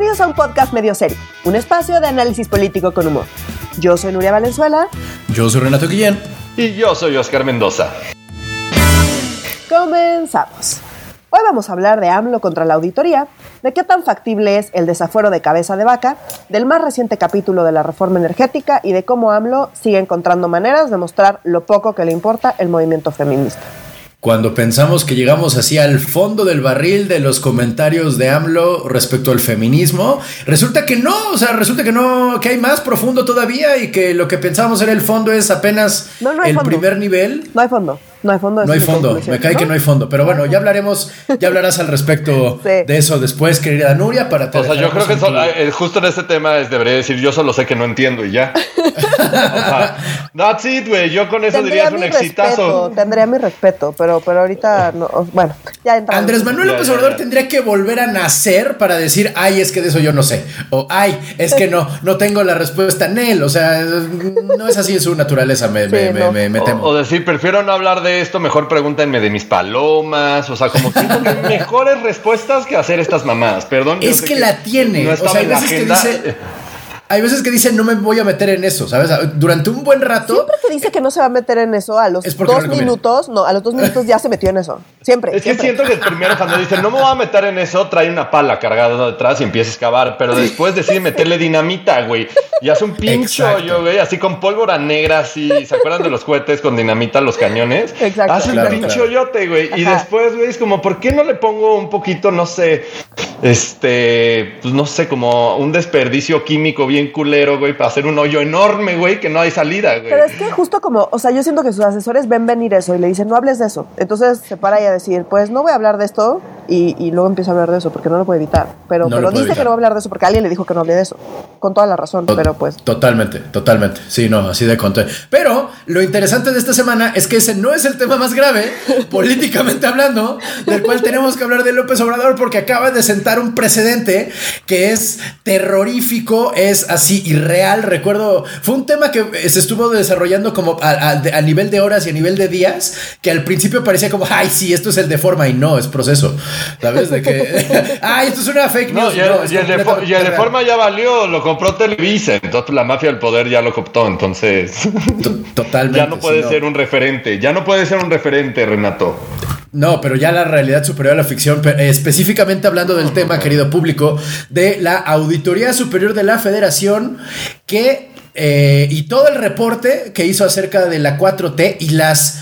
Bienvenidos a un podcast medio serio, un espacio de análisis político con humor. Yo soy Nuria Valenzuela. Yo soy Renato Guillén. Y yo soy Oscar Mendoza. Comenzamos. Hoy vamos a hablar de AMLO contra la auditoría, de qué tan factible es el desafuero de cabeza de vaca, del más reciente capítulo de la reforma energética y de cómo AMLO sigue encontrando maneras de mostrar lo poco que le importa el movimiento feminista. Cuando pensamos que llegamos así al fondo del barril de los comentarios de AMLO respecto al feminismo, resulta que no, o sea, resulta que no, que hay más profundo todavía y que lo que pensábamos era el fondo es apenas el primer nivel. No hay fondo. No hay fondo. No hay fondo. Me cae que no hay fondo. Pero bueno, ya hablaremos, ya hablarás al respecto de eso después, querida Nuria, para O sea, yo creo que eh, justo en este tema es, debería decir, yo solo sé que no entiendo y ya. o sea, that's it, güey. Yo con eso diría es un exitazo. tendría mi respeto, pero, pero ahorita no. Bueno, ya entramos. Andrés Manuel López Obrador tendría que volver a nacer para decir, ay, es que de eso yo no sé. O ay, es que no, no tengo la respuesta en él. O sea, no es así en su naturaleza, me, me, me, temo. O, o decir, prefiero no hablar de esto, mejor pregúntenme de mis palomas. O sea, como que mejores respuestas que hacer estas mamadas. Perdón. Es que, la tiene. o sea, hay veces que dice hay veces que dicen no me voy a meter en eso, ¿sabes? Durante un buen rato. Siempre que dice que no se va a meter en eso, a los dos minutos, no, a los dos minutos ya se metió en eso. Siempre. Es que siento que primero cuando dice no me voy a meter en eso, trae una pala cargada detrás y empieza a excavar, pero después decide meterle dinamita, güey. Y hace un pincho yo, güey, así con pólvora negra, así. ¿Se acuerdan de los cohetes con dinamita, los cañones? Exacto. Hace un pincho yote, güey. Y después, güey, es como, ¿por qué no le pongo un poquito, no sé, este, pues no sé, como un desperdicio químico bien culero, güey, para hacer un hoyo enorme, güey, que no hay salida, güey. Pero es que justo como, o sea, yo siento que sus asesores ven venir eso y le dicen, no hables de eso. Entonces se para ahí a decir, pues no voy a hablar de esto y, luego empieza a hablar de eso porque no lo puede evitar. Pero, pero dice que no va a hablar de eso porque alguien le dijo que no hable de eso. Con toda la razón, pero pues. Totalmente, totalmente. Sí, no, así de conté. Pero lo interesante de esta semana es que ese no es el tema más grave, políticamente hablando, del cual tenemos que hablar de López Obrador porque acaba de sentar un precedente que es terrorífico, es así irreal. Recuerdo, fue un tema que se estuvo desarrollando como a, nivel de horas y a nivel de días, que al principio parecía como, ay, sí, esto es el de forma y no, es proceso. ¿Sabes? De que, ay, esto es una fake news. y, el, de, forma ya valió, lo compró Televisa, entonces la mafia del poder ya lo cooptó, entonces. Totalmente. ya no puede ser un referente, ya no puede ser un referente, Renato. No, pero ya la realidad superior a la ficción, específicamente hablando del tema, querido público, de la Auditoría Superior de la Federación, que eh, y todo el reporte que hizo acerca de la 4T y las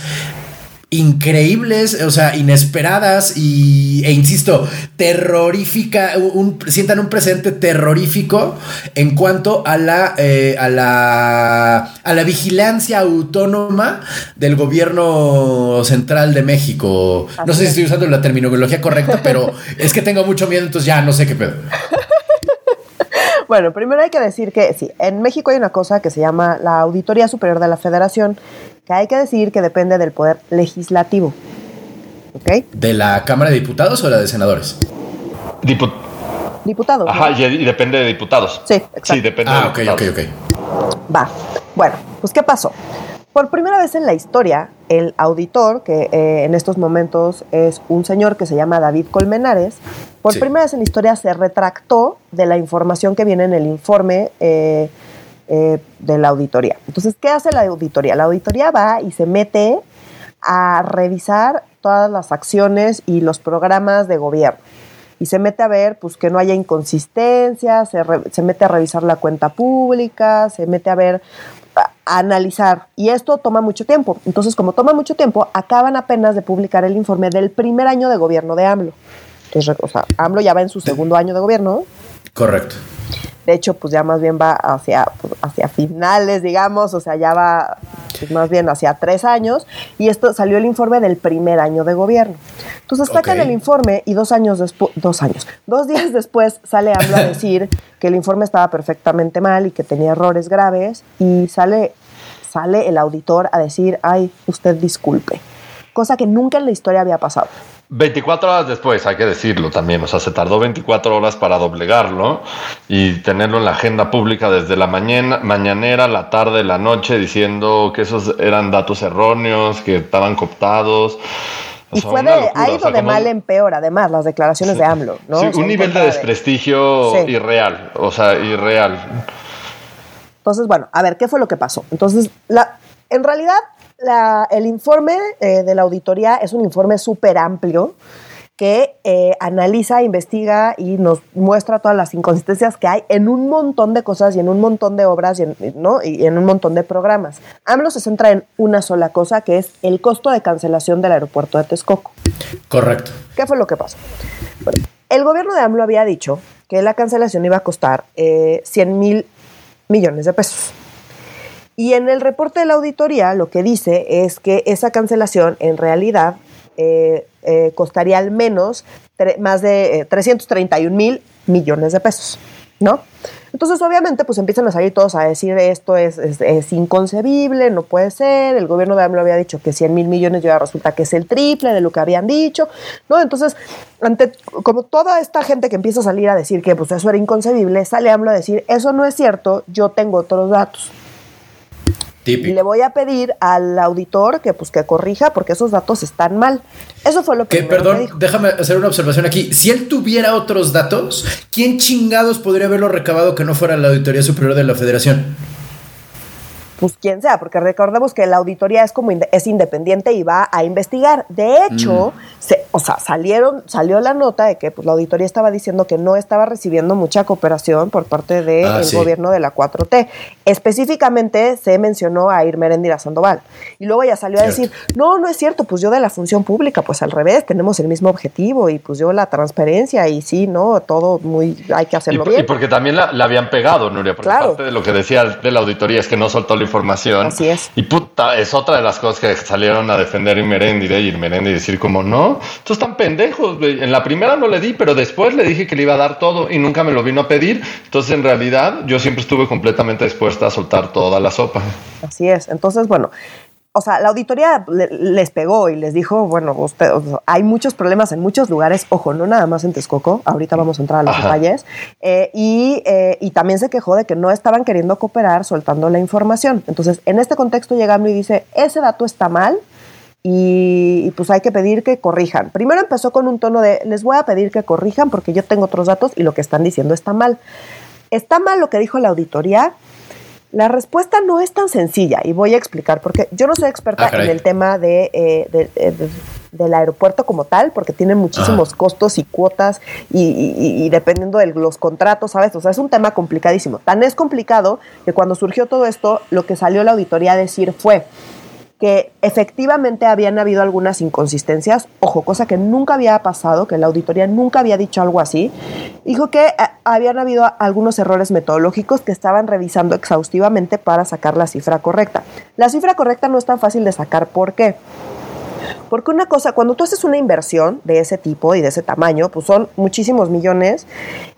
increíbles, o sea, inesperadas y, e insisto, terrorífica, un, sientan un presente terrorífico en cuanto a la, eh, a la, a la vigilancia autónoma del gobierno central de México. no sé si estoy usando la terminología correcta, pero es que tengo mucho miedo, entonces ya no sé qué pedo. Bueno, primero hay que decir que sí, en México hay una cosa que se llama la Auditoría Superior de la Federación, que hay que decir que depende del poder legislativo. ¿Ok? ¿De la Cámara de Diputados o la de senadores? diputados. Ajá, y, depende de diputados. Sí, exacto. Sí, depende ah, de ok, ok, ok. Va. Bueno, pues ¿qué pasó? Por primera vez en la historia, el auditor, que eh, en estos momentos es un señor que se llama David Colmenares, por primera vez en la historia se retractó de la información que viene en el informe eh, eh, de la auditoría. Entonces, ¿qué hace la auditoría? La auditoría va y se mete a revisar todas las acciones y los programas de gobierno. Y se mete a ver pues, que no haya inconsistencias, se, mete a revisar la cuenta pública, se mete a ver analizar. Y esto toma mucho tiempo. Entonces, como toma mucho tiempo, acaban apenas de publicar el informe del primer año de gobierno de AMLO. Entonces, o sea, AMLO ya va en su segundo año de gobierno. Correcto. De hecho, pues ya más bien va hacia, pues, hacia finales, digamos, o sea, ya va pues, más bien hacia tres años. Y esto salió el informe del primer año de gobierno. Entonces sacan el informe y dos años después, dos años, dos días después sale AMLO a decir que el informe estaba perfectamente mal y que tenía errores graves. Y sale, sale el auditor a decir, ay, usted disculpe. Cosa que nunca en la historia había pasado. 24 horas después, hay que decirlo también, o sea, se tardó 24 horas para doblegarlo y tenerlo en la agenda pública desde la mañana, mañanera, la tarde, la noche, diciendo que esos eran datos erróneos, que estaban cooptados. y fue de, ha ido de mal en peor, además, las declaraciones de AMLO, ¿no? Sí, un nivel de desprestigio irreal, o sea, irreal. Entonces, bueno, a ver, ¿qué fue lo que pasó? Entonces, la, en realidad, la, el informe eh, de la auditoría es un informe súper amplio que eh, analiza, investiga y nos muestra todas las inconsistencias que hay en un montón de cosas y en un montón de obras y en, ¿no? y en un montón de programas. AMLO se centra en una sola cosa, que es el costo de cancelación del aeropuerto de Texcoco. Correcto. ¿Qué fue lo que pasó? el gobierno de AMLO había dicho que la cancelación iba a costar eh, 100 mil millones de pesos. Y en el reporte de la auditoría lo que dice es que esa cancelación en realidad eh, eh, costaría al menos más de 331 eh, mil millones de pesos, ¿no? Entonces, obviamente, pues empiezan a salir todos a decir esto es, es, inconcebible, no puede ser, el gobierno de AMLO había dicho que 100 mil millones y ahora resulta que es el triple de lo que habían dicho, ¿no? Entonces, ante como toda esta gente que empieza a salir a decir que pues eso era inconcebible, sale AMLO a decir, eso no es cierto, yo tengo otros datos. Y le voy a pedir al auditor que pues que corrija porque esos datos están mal. Eso fue lo que... perdón, déjame hacer una observación aquí. Si él tuviera otros datos, ¿quién chingados podría haberlo recabado que no fuera la Auditoría Superior de la Federación? Pues quien sea, porque recordemos que la auditoría es como es independiente y va a investigar. De hecho, mm. se, o sea, salieron, salió la nota de que pues, la auditoría estaba diciendo que no estaba recibiendo mucha cooperación por parte del ah, gobierno de la 4T. Específicamente se mencionó a Irmerendira Sandoval. Y luego ya salió a decir, no, no es cierto, pues yo de la función pública, pues al revés, tenemos el mismo objetivo y pues yo la transparencia y sí, ¿no? Todo muy, hay que hacerlo y, bien. Y porque también la, habían pegado, Nuria, porque parte de lo que decía de la auditoría es que no soltó la información. Así es. Y puta, es otra de las cosas que salieron a defender Irmerendira y decir como, no, estos están pendejos, En la primera no le di, pero después le dije que le iba a dar todo y nunca me lo vino a pedir. Entonces, en realidad, yo siempre estuve completamente dispuesta a soltar toda la sopa. Así es. Entonces, bueno, o sea, la auditoría les pegó y les dijo, bueno, usted, hay muchos problemas en muchos lugares, ojo, no nada más en Texcoco, ahorita vamos a entrar a los detalles, eh, y, eh, y, también se quejó de que no estaban queriendo cooperar soltando la información. Entonces, en este contexto llegando y dice, ese dato está mal y, y, pues hay que pedir que corrijan. Primero empezó con un tono de, les voy a pedir que corrijan porque yo tengo otros datos y lo que están diciendo está mal. Está mal lo que dijo la auditoría, la respuesta no es tan sencilla y voy a explicar porque yo no soy experta ah, en el tema de, eh, del aeropuerto como tal, porque tiene muchísimos costos y cuotas y, dependiendo de los contratos, ¿sabes? O sea, es un tema complicadísimo. Tan es complicado que cuando surgió todo esto, lo que salió la auditoría a decir fue, que efectivamente habían habido algunas inconsistencias, ojo, cosa que nunca había pasado, que la auditoría nunca había dicho algo así, dijo que eh, habían habido algunos errores metodológicos que estaban revisando exhaustivamente para sacar la cifra correcta. La cifra correcta no es tan fácil de sacar, ¿por qué? Porque una cosa, cuando tú haces una inversión de ese tipo y de ese tamaño, pues son muchísimos millones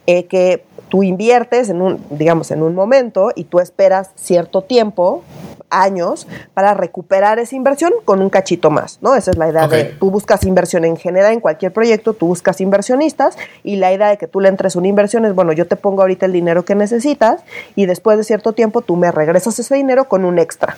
eh, que tú inviertes en un, digamos, en un momento y tú esperas cierto tiempo años para recuperar esa inversión con un cachito más, ¿no? Esa es la idea de tú buscas inversión en general en cualquier proyecto, tú buscas inversionistas y la idea de que tú le entres una inversión es, bueno, yo te pongo ahorita el dinero que necesitas y después de cierto tiempo tú me regresas ese dinero con un extra.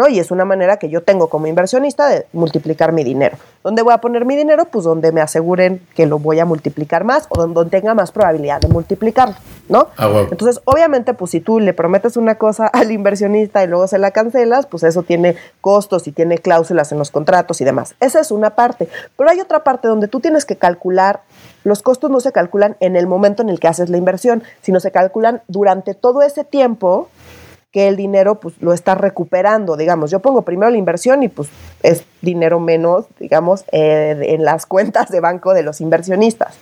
¿No? Y es una manera que yo tengo como inversionista de multiplicar mi dinero. ¿Dónde voy a poner mi dinero? Pues donde me aseguren que lo voy a multiplicar más o donde tenga más probabilidad de multiplicarlo, ¿no? Ah, Entonces, obviamente, pues si tú le prometes una cosa al inversionista y luego se la cancelas, pues eso tiene costos y tiene cláusulas en los contratos y demás. Esa es una parte. Pero hay otra parte donde tú tienes que calcular los costos no se calculan en el momento en el que haces la inversión, sino se calculan durante todo ese tiempo que el dinero pues lo está recuperando, digamos. Yo pongo primero la inversión y pues es dinero menos, digamos, eh, en las cuentas de banco de los inversionistas.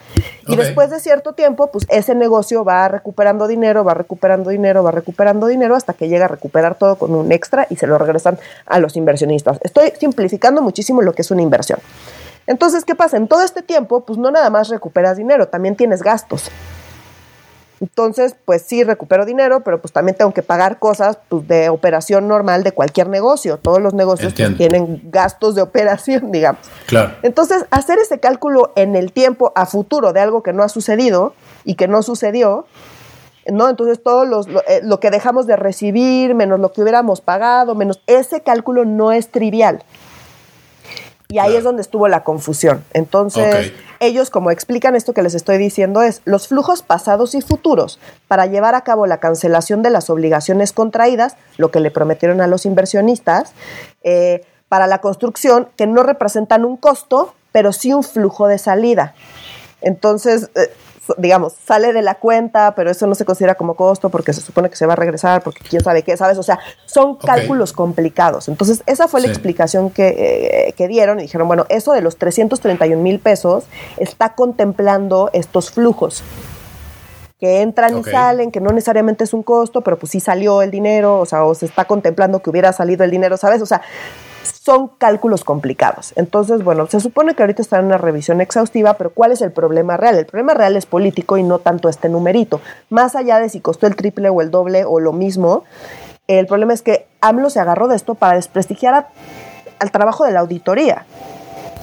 Y después de cierto tiempo, pues ese negocio va recuperando dinero, va recuperando dinero, va recuperando dinero hasta que llega a recuperar todo con un extra y se lo regresan a los inversionistas. Estoy simplificando muchísimo lo que es una inversión. Entonces, ¿qué pasa? En todo este tiempo, pues no nada más recuperas dinero, también tienes gastos. Entonces, pues sí, recupero dinero, pero pues también tengo que pagar cosas pues, de operación normal de cualquier negocio. Todos los negocios pues, tienen gastos de operación, digamos. Claro. Entonces, hacer ese cálculo en el tiempo a futuro de algo que no ha sucedido y que no sucedió, ¿no? Entonces, todo los, lo, eh, lo que dejamos de recibir, menos lo que hubiéramos pagado, menos ese cálculo no es trivial. Y ahí es donde estuvo la confusión. Entonces, ellos, como explican esto que les estoy diciendo, es los flujos pasados y futuros para llevar a cabo la cancelación de las obligaciones contraídas, lo que le prometieron a los inversionistas, eh, para la construcción, que no representan un costo, pero sí un flujo de salida. Entonces, eh, digamos, sale de la cuenta, pero eso no se considera como costo porque se supone que se va a regresar, porque quién sabe qué, ¿sabes? O sea, son cálculos complicados. Entonces, esa fue la explicación que, eh, que, dieron y dijeron, bueno, eso de los 331 mil pesos está contemplando estos flujos que entran y salen, que no necesariamente es un costo, pero pues sí salió el dinero, o sea, o se está contemplando que hubiera salido el dinero, ¿sabes? O sea, son cálculos complicados. Entonces, bueno, se supone que ahorita está en una revisión exhaustiva, pero ¿cuál es el problema real? El problema real es político y no tanto este numerito. Más allá de si costó el triple o el doble o lo mismo, el problema es que AMLO se agarró de esto para desprestigiar al trabajo de la auditoría.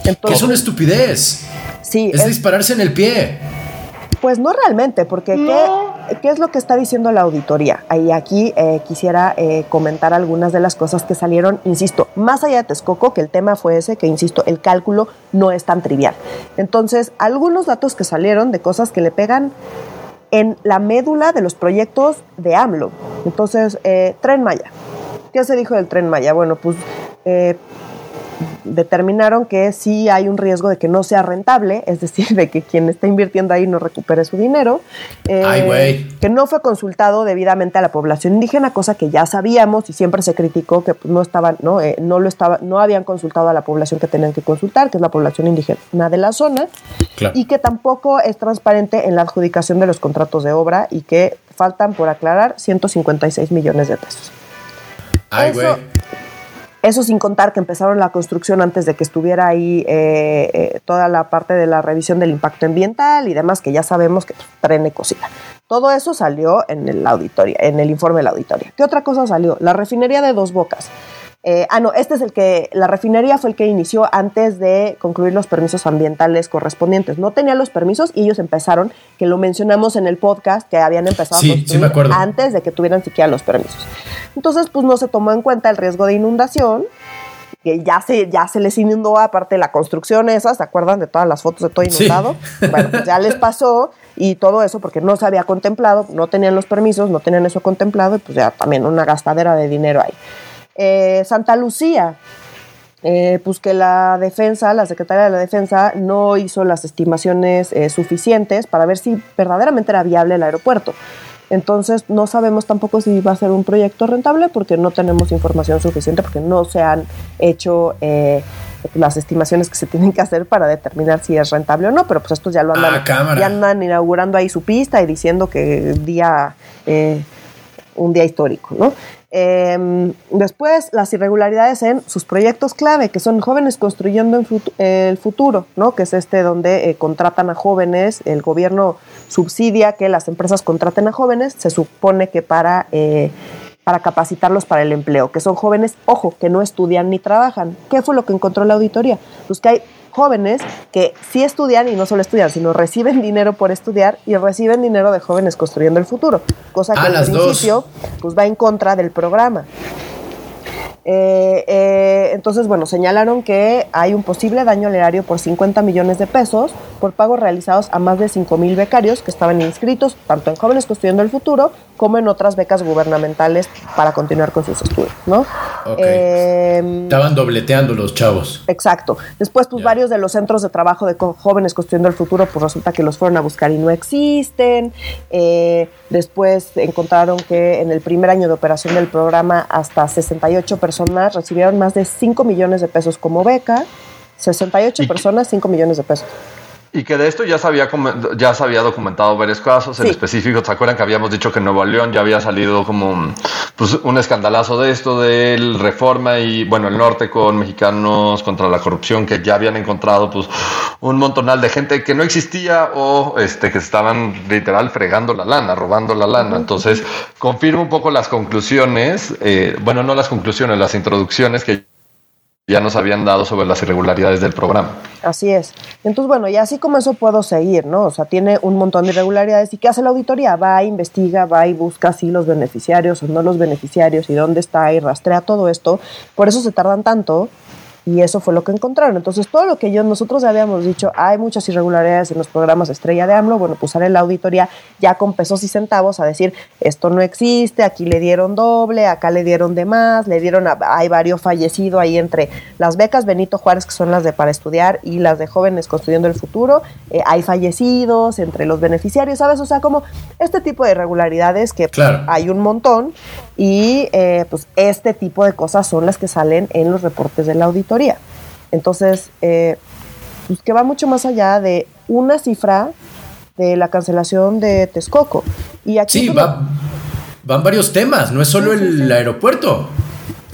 Entonces, es una estupidez. Sí. Es, es dispararse en el pie. Pues no realmente, porque ¿qué, es lo que está diciendo la auditoría? Y aquí eh, quisiera eh, comentar algunas de las cosas que salieron, insisto, más allá de Texcoco, que el tema fue ese, que insisto, el cálculo no es tan trivial. Entonces, algunos datos que salieron de cosas que le pegan en la médula de los proyectos de AMLO. Entonces, eh, Tren Maya. ¿Qué se dijo del Tren Maya? Bueno, pues determinaron que sí hay un riesgo de que no sea rentable, es decir, de que quien está invirtiendo ahí no recupere su dinero, eh, que no fue consultado debidamente a la población indígena, cosa que ya sabíamos y siempre se criticó que no estaban, no, eh, no lo estaba, no habían consultado a la población que tenían que consultar, que es la población indígena de la zona, y que tampoco es transparente en la adjudicación de los contratos de obra y que faltan por aclarar 156 millones de pesos. Ay, güey. Eso sin contar que empezaron la construcción antes de que estuviera ahí eh, eh, toda la parte de la revisión del impacto ambiental y demás, que ya sabemos que pues, cosita. Todo eso salió en el auditoria, en el informe de la auditoría. ¿Qué otra cosa salió? La refinería de Dos Bocas. Eh, ah, no, este es el que, la refinería fue el que inició antes de concluir los permisos ambientales correspondientes. No tenía los permisos y ellos empezaron, que lo mencionamos en el podcast, que habían empezado a construir antes de que tuvieran siquiera los permisos. Entonces, pues no se tomó en cuenta el riesgo de inundación, que ya se, ya se les inundó, aparte de la construcción esa, ¿se acuerdan de todas las fotos de todo inundado? Bueno, pues ya les pasó y todo eso porque no se había contemplado, no tenían los permisos, no tenían eso contemplado y pues ya también una gastadera de dinero ahí. Eh, Santa Lucía, eh, pues que la defensa, la secretaria de la defensa, no hizo las estimaciones eh, suficientes para ver si verdaderamente era viable el aeropuerto. Entonces no sabemos tampoco si va a ser un proyecto rentable porque no tenemos información suficiente, porque no se han hecho las estimaciones que se tienen que hacer para determinar si es rentable o no, pero pues estos ya lo andan, ah, ya andan inaugurando ahí su pista y diciendo que día, un día histórico, ¿no? Em, después, las irregularidades en sus proyectos clave, que son jóvenes construyendo el futuro, ¿no? que es este donde eh, contratan a jóvenes, el gobierno subsidia que las empresas contraten a jóvenes, se supone que para, eh, para capacitarlos para el empleo, que son jóvenes, ojo, que no estudian ni trabajan. ¿Qué fue lo que encontró la auditoría? Pues que hay jóvenes que sí estudian y no solo estudian, sino reciben dinero por estudiar y reciben dinero de jóvenes construyendo el futuro, cosa que al principio pues va en contra del programa. Eh, eh, entonces, bueno, señalaron que hay un posible daño al erario por 50 millones de pesos por pagos realizados a más de 5 mil becarios que estaban inscritos tanto en Jóvenes Construyendo el Futuro como en otras becas gubernamentales para continuar con sus estudios, ¿no? Em, Estaban dobleteando los chavos. Exacto. Después, pues varios de los centros de trabajo de jóvenes construyendo el futuro, pues resulta que los fueron a buscar y no existen. Después encontraron que en el primer año de operación del programa hasta 68 personas recibieron más de 5 millones de pesos como beca. 68 personas, 5 millones de pesos. Y que de esto ya se había, ya se había documentado varios casos, en específico, ¿se acuerdan que habíamos dicho que en Nuevo León ya había salido como pues, un escandalazo de esto, del reforma y, bueno, el norte con mexicanos contra la corrupción, que ya habían encontrado pues un montonal de gente que no existía o este, que estaban literal fregando la lana, robando la lana. Entonces, confirma un poco las conclusiones, eh, bueno, no las conclusiones, las introducciones que ya nos habían dado sobre las irregularidades del programa. Así es. Entonces, bueno, y así como eso puedo seguir, ¿no? O sea, tiene un montón de irregularidades. ¿Y qué hace la auditoría? Va, investiga, va y busca si los beneficiarios o no los beneficiarios y dónde está y rastrea todo esto. Por eso se tardan tanto y eso fue lo que encontraron. Entonces, todo lo que yo, nosotros habíamos dicho, hay muchas irregularidades en los programas Estrella de AMLO, bueno, pues sale la auditoría ya con pesos y centavos a decir, esto no existe, aquí le dieron doble, acá le dieron de más, le dieron, hay varios fallecidos ahí entre las becas Benito Juárez, que son las de para estudiar, y las de jóvenes construyendo el futuro, eh, hay fallecidos entre los beneficiarios, ¿sabes? O sea, como este tipo de irregularidades que hay un montón y eh, pues este tipo de cosas son las que salen en los reportes de la auditoría. Entonces, eh, pues que va mucho más allá de una cifra de la cancelación de Texcoco. Y aquí sí, van varios temas, no es solo el aeropuerto.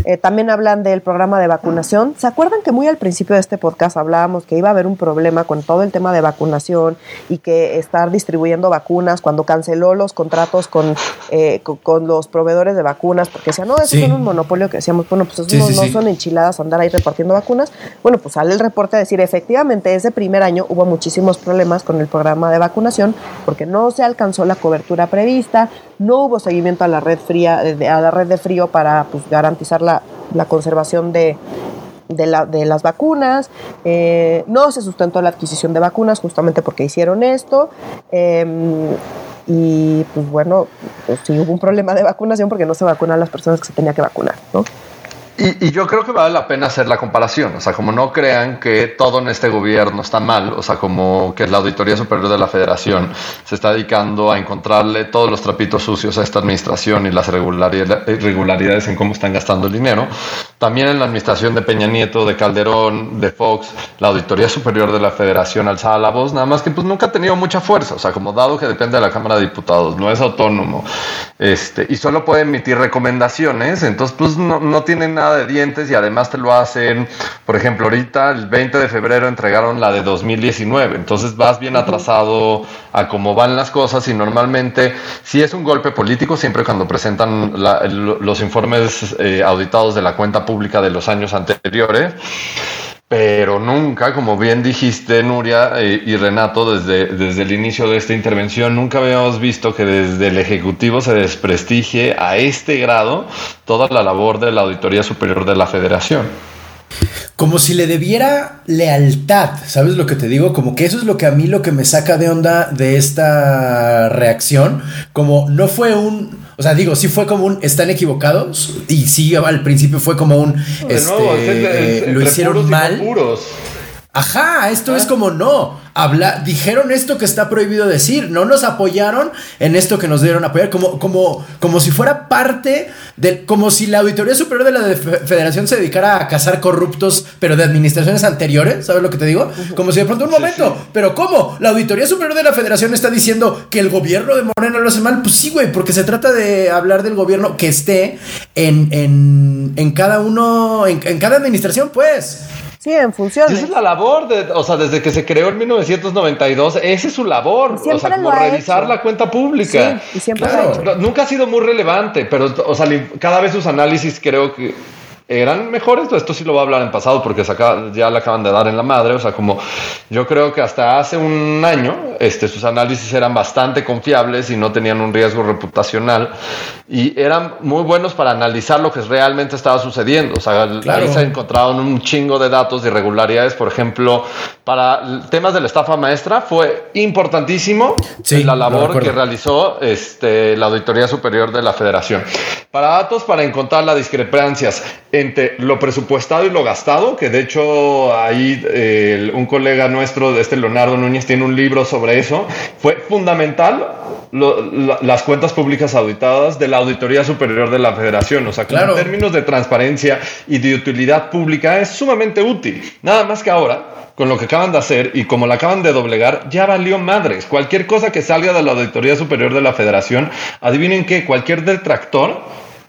Eh, también hablan del programa de vacunación. ¿Se acuerdan que muy al principio de este podcast hablábamos que iba a haber un problema con todo el tema de vacunación y que estar distribuyendo vacunas cuando canceló los contratos con, eh, con, los proveedores de vacunas? Porque decían, no, eso es un monopolio que decíamos, bueno, pues eso no, son enchiladas andar ahí repartiendo vacunas. Bueno, pues sale el reporte a decir, efectivamente, ese primer año hubo muchísimos problemas con el programa de vacunación porque no se alcanzó la cobertura prevista, no hubo seguimiento a la red fría, a la red de frío para pues, garantizar la, conservación de, las vacunas, eh, no se sustentó la adquisición de vacunas justamente porque hicieron esto. Em, y pues bueno, pues sí hubo un problema de vacunación porque no se vacunan las personas que se tenía que vacunar, ¿no? Y, yo creo que vale la pena hacer la comparación, o sea, como no crean que todo en este gobierno está mal, o sea, como que la Auditoría Superior de la Federación se está dedicando a encontrarle todos los trapitos sucios a esta administración y las irregularidades en cómo están gastando el dinero. También en la administración de Peña Nieto, de Calderón, de Fox, la Auditoría Superior de la Federación alzaba la voz, nada más que pues nunca ha tenido mucha fuerza, o sea, como dado que depende de la Cámara de Diputados, no es autónomo, este, y solo puede emitir recomendaciones, entonces pues no, no tiene de dientes y además te lo hacen, por ejemplo, ahorita el 20 de febrero entregaron la de 2019, entonces vas bien atrasado a cómo van las cosas y normalmente si es un golpe político siempre cuando presentan los informes eh, auditados de la cuenta pública de los años anteriores pero nunca, como bien dijiste Nuria eh, y Renato desde, desde el inicio de esta intervención, nunca habíamos visto que desde el Ejecutivo se desprestigie a este grado toda la labor de la Auditoría Superior de la Federación. Como si le debiera lealtad, ¿sabes lo que te digo? Como que eso es lo que a mí lo que me saca de onda de esta reacción, como no fue un o sea, digo, sí fue como un están equivocados y sí al principio fue como un este, lo hicieron mal. Ajá, esto es como no. Habla, dijeron esto que está prohibido decir, no nos apoyaron en esto que nos dieron apoyar, como, como, como si fuera parte de, como si la Auditoría Superior de la Federación se dedicara a cazar corruptos, pero de administraciones anteriores, ¿sabes lo que te digo? Como si de pronto un momento, pero ¿cómo? La Auditoría Superior de la Federación está diciendo que el gobierno de Moreno lo hace mal, pues sí, güey, porque se trata de hablar del gobierno que esté en, en, en cada uno, en, en cada administración, pues. Sí, en función. Esa es la labor, de, o sea, desde que se creó en 1992, esa es su labor. o sea, como revisar la cuenta pública. Sí, y siempre lo Nunca ha sido muy relevante, pero, o sea, cada vez sus análisis creo que eran mejores. Esto sí lo voy a hablar en pasado porque ya le acaban de dar en la madre. O sea, como yo creo que hasta hace un año este, sus análisis eran bastante confiables y no tenían un riesgo reputacional y eran muy buenos para analizar lo que realmente estaba sucediendo. O sea, ahí se encontraron un chingo de datos de irregularidades. Por ejemplo, para temas de la estafa maestra fue importantísimo la labor que realizó este, la Auditoría Superior de la Federación. Para datos, para encontrar las discrepancias entre lo presupuestado y lo gastado, que de hecho ahí un colega nuestro, este Leonardo Núñez, tiene un libro sobre eso, fue fundamental las cuentas públicas auditadas de la Auditoría Superior de la Federación. O sea, que en términos de transparencia y de utilidad pública es sumamente útil. Nada más que ahora, con lo que acaban de hacer y como la acaban de doblegar, ya valió madres. Cualquier cosa que salga de la Auditoría Superior de la Federación, adivinen qué, cualquier detractor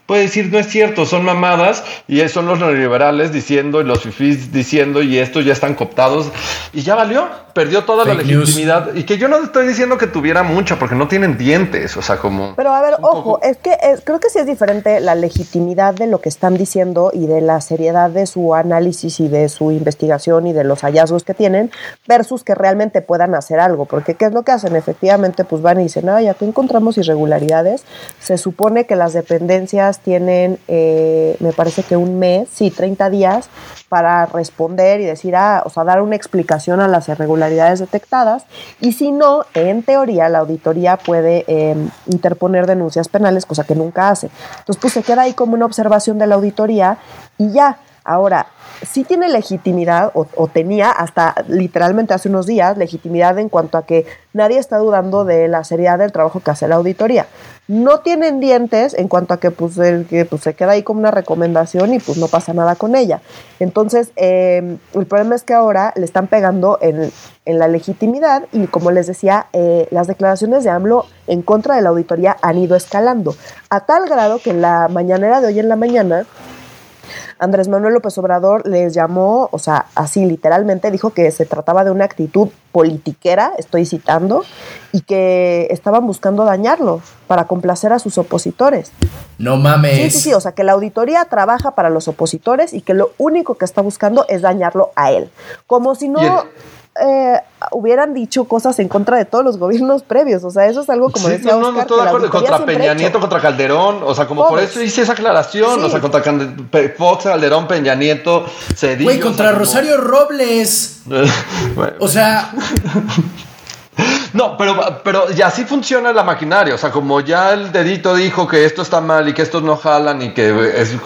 puede decir no es cierto, son mamadas y son los neoliberales diciendo y los fifís diciendo y estos ya están cooptados y ya valió, perdió toda la legitimidad. Y que yo no estoy diciendo que tuviera mucha porque no tienen dientes, o sea, como... Pero a ver, ojo, es que creo que sí es diferente la legitimidad de lo que están diciendo y de la seriedad de su análisis y de su investigación y de los hallazgos que tienen versus que realmente puedan hacer algo, porque ¿qué es lo que hacen? Efectivamente, pues van y dicen, ah, ya que encontramos irregularidades, se supone que las dependencias tienen, eh, me parece que un mes, sí, 30 días para responder y decir, ah, o sea, dar una explicación a las irregularidades detectadas. Y si no, en teoría, la auditoría puede em, interponer denuncias penales, cosa que nunca hace. Entonces, pues se queda ahí como una observación de la auditoría y ya. Ahora, sí tiene legitimidad, o, tenía hasta literalmente hace unos días, legitimidad en cuanto a que nadie está dudando de la seriedad del trabajo que hace la auditoría. No tienen dientes en cuanto a que, pues, que pues, se queda ahí como una recomendación y pues no pasa nada con ella. Entonces, em, el problema es que ahora le están pegando en, la legitimidad y como les decía, eh, las declaraciones de AMLO en contra de la auditoría han ido escalando, a tal grado que en la mañanera de hoy en la mañana, Andrés Manuel López Obrador les llamó, o sea, así literalmente dijo que se trataba de una actitud politiquera, estoy citando, y que estaban buscando dañarlo para complacer a sus opositores. No mames. Sí, sí, sí, o sea, que la auditoría trabaja para los opositores y que lo único que está buscando es dañarlo a él. Como si no eh, hubieran dicho cosas en contra de todos los gobiernos previos. O sea, eso es algo como decía no, no, no, todo de acuerdo. Contra Peña Nieto, contra Calderón. O sea, como por eso hice esa aclaración. O sea, contra Fox, Calderón, Peña Nieto, Güey, contra Rosario Robles. o sea. No, pero, pero ya así funciona la maquinaria. O sea, como ya el dedito dijo que esto está mal y que estos no jalan y que es,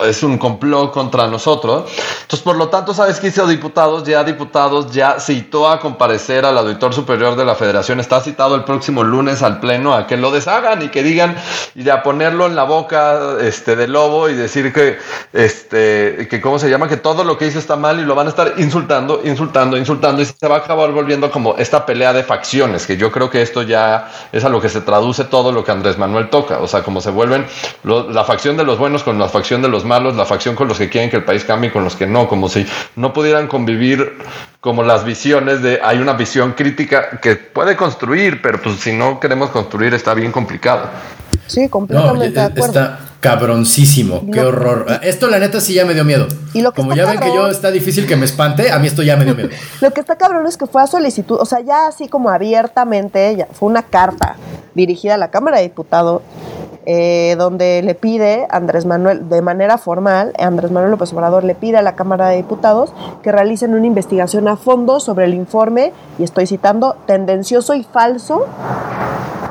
es un complot contra nosotros. Entonces, por lo tanto, ¿sabes qué hizo diputados? Ya diputados ya citó a comparecer al auditor superior de la federación. Está citado el próximo lunes al pleno a que lo deshagan y que digan y a ponerlo en la boca este, del lobo y decir que, este, que, ¿cómo se llama? Que todo lo que hizo está mal y lo van a estar insultando, insultando, insultando y se va a acabar volviendo como esta pelea de facciones, que yo creo que esto ya es a lo que se traduce todo lo que Andrés Manuel toca, o sea, como se vuelven la facción de los buenos con la facción de los malos, la facción con los que quieren que el país cambie y con los que no, como si no pudieran convivir como las visiones de hay una visión crítica que puede construir, pero pues si no queremos construir está bien complicado. Sí, completamente de acuerdo cabroncísimo. Qué horror. Esto, la neta, sí ya me dio miedo. Y lo que Como ya ven que yo está difícil que me espante, a mí esto ya me dio miedo. lo que está cabrón es que fue a solicitud, o sea, ya así como abiertamente, ya, fue una carta dirigida a la Cámara de Diputados. Eh, donde le pide Andrés Manuel, de manera formal, Andrés Manuel López Obrador le pide a la Cámara de Diputados que realicen una investigación a fondo sobre el informe, y estoy citando, tendencioso y falso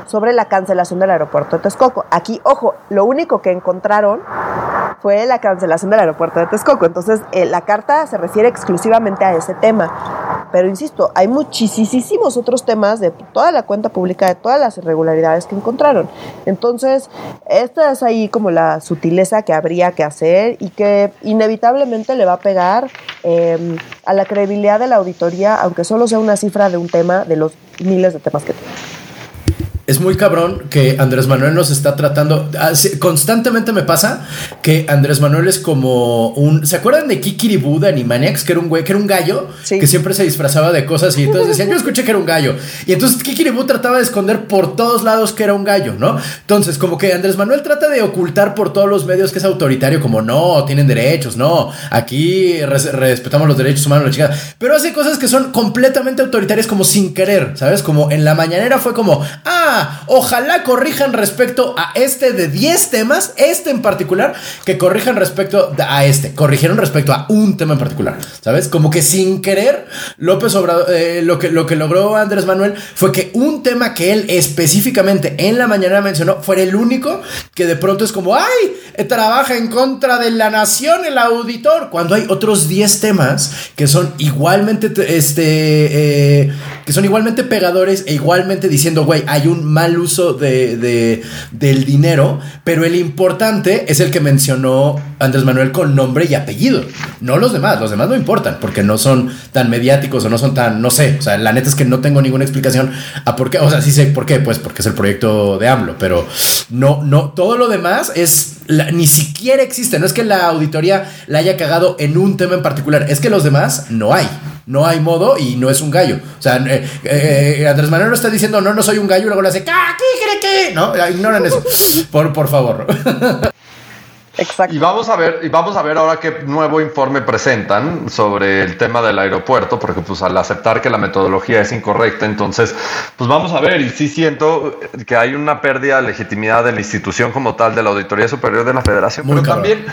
sobre la cancelación del aeropuerto de Texcoco. Aquí, ojo, lo único que encontraron fue la cancelación del aeropuerto de Texcoco. Entonces, eh, la carta se refiere exclusivamente a ese tema. Pero insisto, hay muchísimos otros temas de toda la cuenta pública, de todas las irregularidades que encontraron. Entonces, esta es ahí como la sutileza que habría que hacer y que inevitablemente le va a pegar em, a la credibilidad de la auditoría, aunque solo sea una cifra de un tema de los miles de temas que tiene es muy cabrón que Andrés Manuel nos está tratando. Ah, constantemente me pasa que Andrés Manuel es como un. ¿Se acuerdan de Kikiribu de Animaniacs? Que era un güey, que era un gallo que siempre se disfrazaba de cosas y entonces decían, yo escuché que era un gallo. Y entonces Kikiribu trataba de esconder por todos lados que era un gallo, ¿no? Entonces, como que Andrés Manuel trata de ocultar por todos los medios que es autoritario, como no, tienen derechos, no, aquí respetamos los derechos humanos, la chica. Pero hace cosas que son completamente autoritarias, como sin querer, ¿sabes? Como en la mañanera fue como, ah, ojalá corrijan respecto a este de 10 temas, este en particular, que corrijan respecto a este. Corrigieron respecto a un tema en particular, ¿sabes? Como que sin querer, López Obrador, eh, lo, que, lo que logró Andrés Manuel fue que un tema que él específicamente en la mañana mencionó fuera el único que de pronto es como, ay, trabaja en contra de la nación el auditor, cuando hay otros 10 temas que son igualmente, este, eh, que son igualmente pegadores e igualmente diciendo, güey, hay un mal uso de, del dinero, pero el importante es el que mencionó Andrés Manuel con nombre y apellido, no los demás, los demás no importan porque no son tan mediáticos o no son tan, no sé, o sea, la neta es que no tengo ninguna explicación a por qué, o sea, sí sé por qué, pues porque es el proyecto de AMLO, pero no, no, todo lo demás es, ni siquiera existe, no es que la auditoría la haya cagado en un tema en particular, es que los demás no hay no hay modo y no es un gallo. O sea, eh, eh, Andrés Manuel no está diciendo, no, no soy un gallo, y luego le hace, ¿qué? ¿Qué? No, ignoran eso. Por, por favor. Exacto. Y vamos a ver, y vamos a ver ahora qué nuevo informe presentan sobre el tema del aeropuerto, porque pues al aceptar que la metodología es incorrecta, entonces, pues vamos a ver, y sí siento que hay una pérdida de legitimidad de la institución como tal, de la Auditoría Superior de la Federación, Muy pero cabrón. también,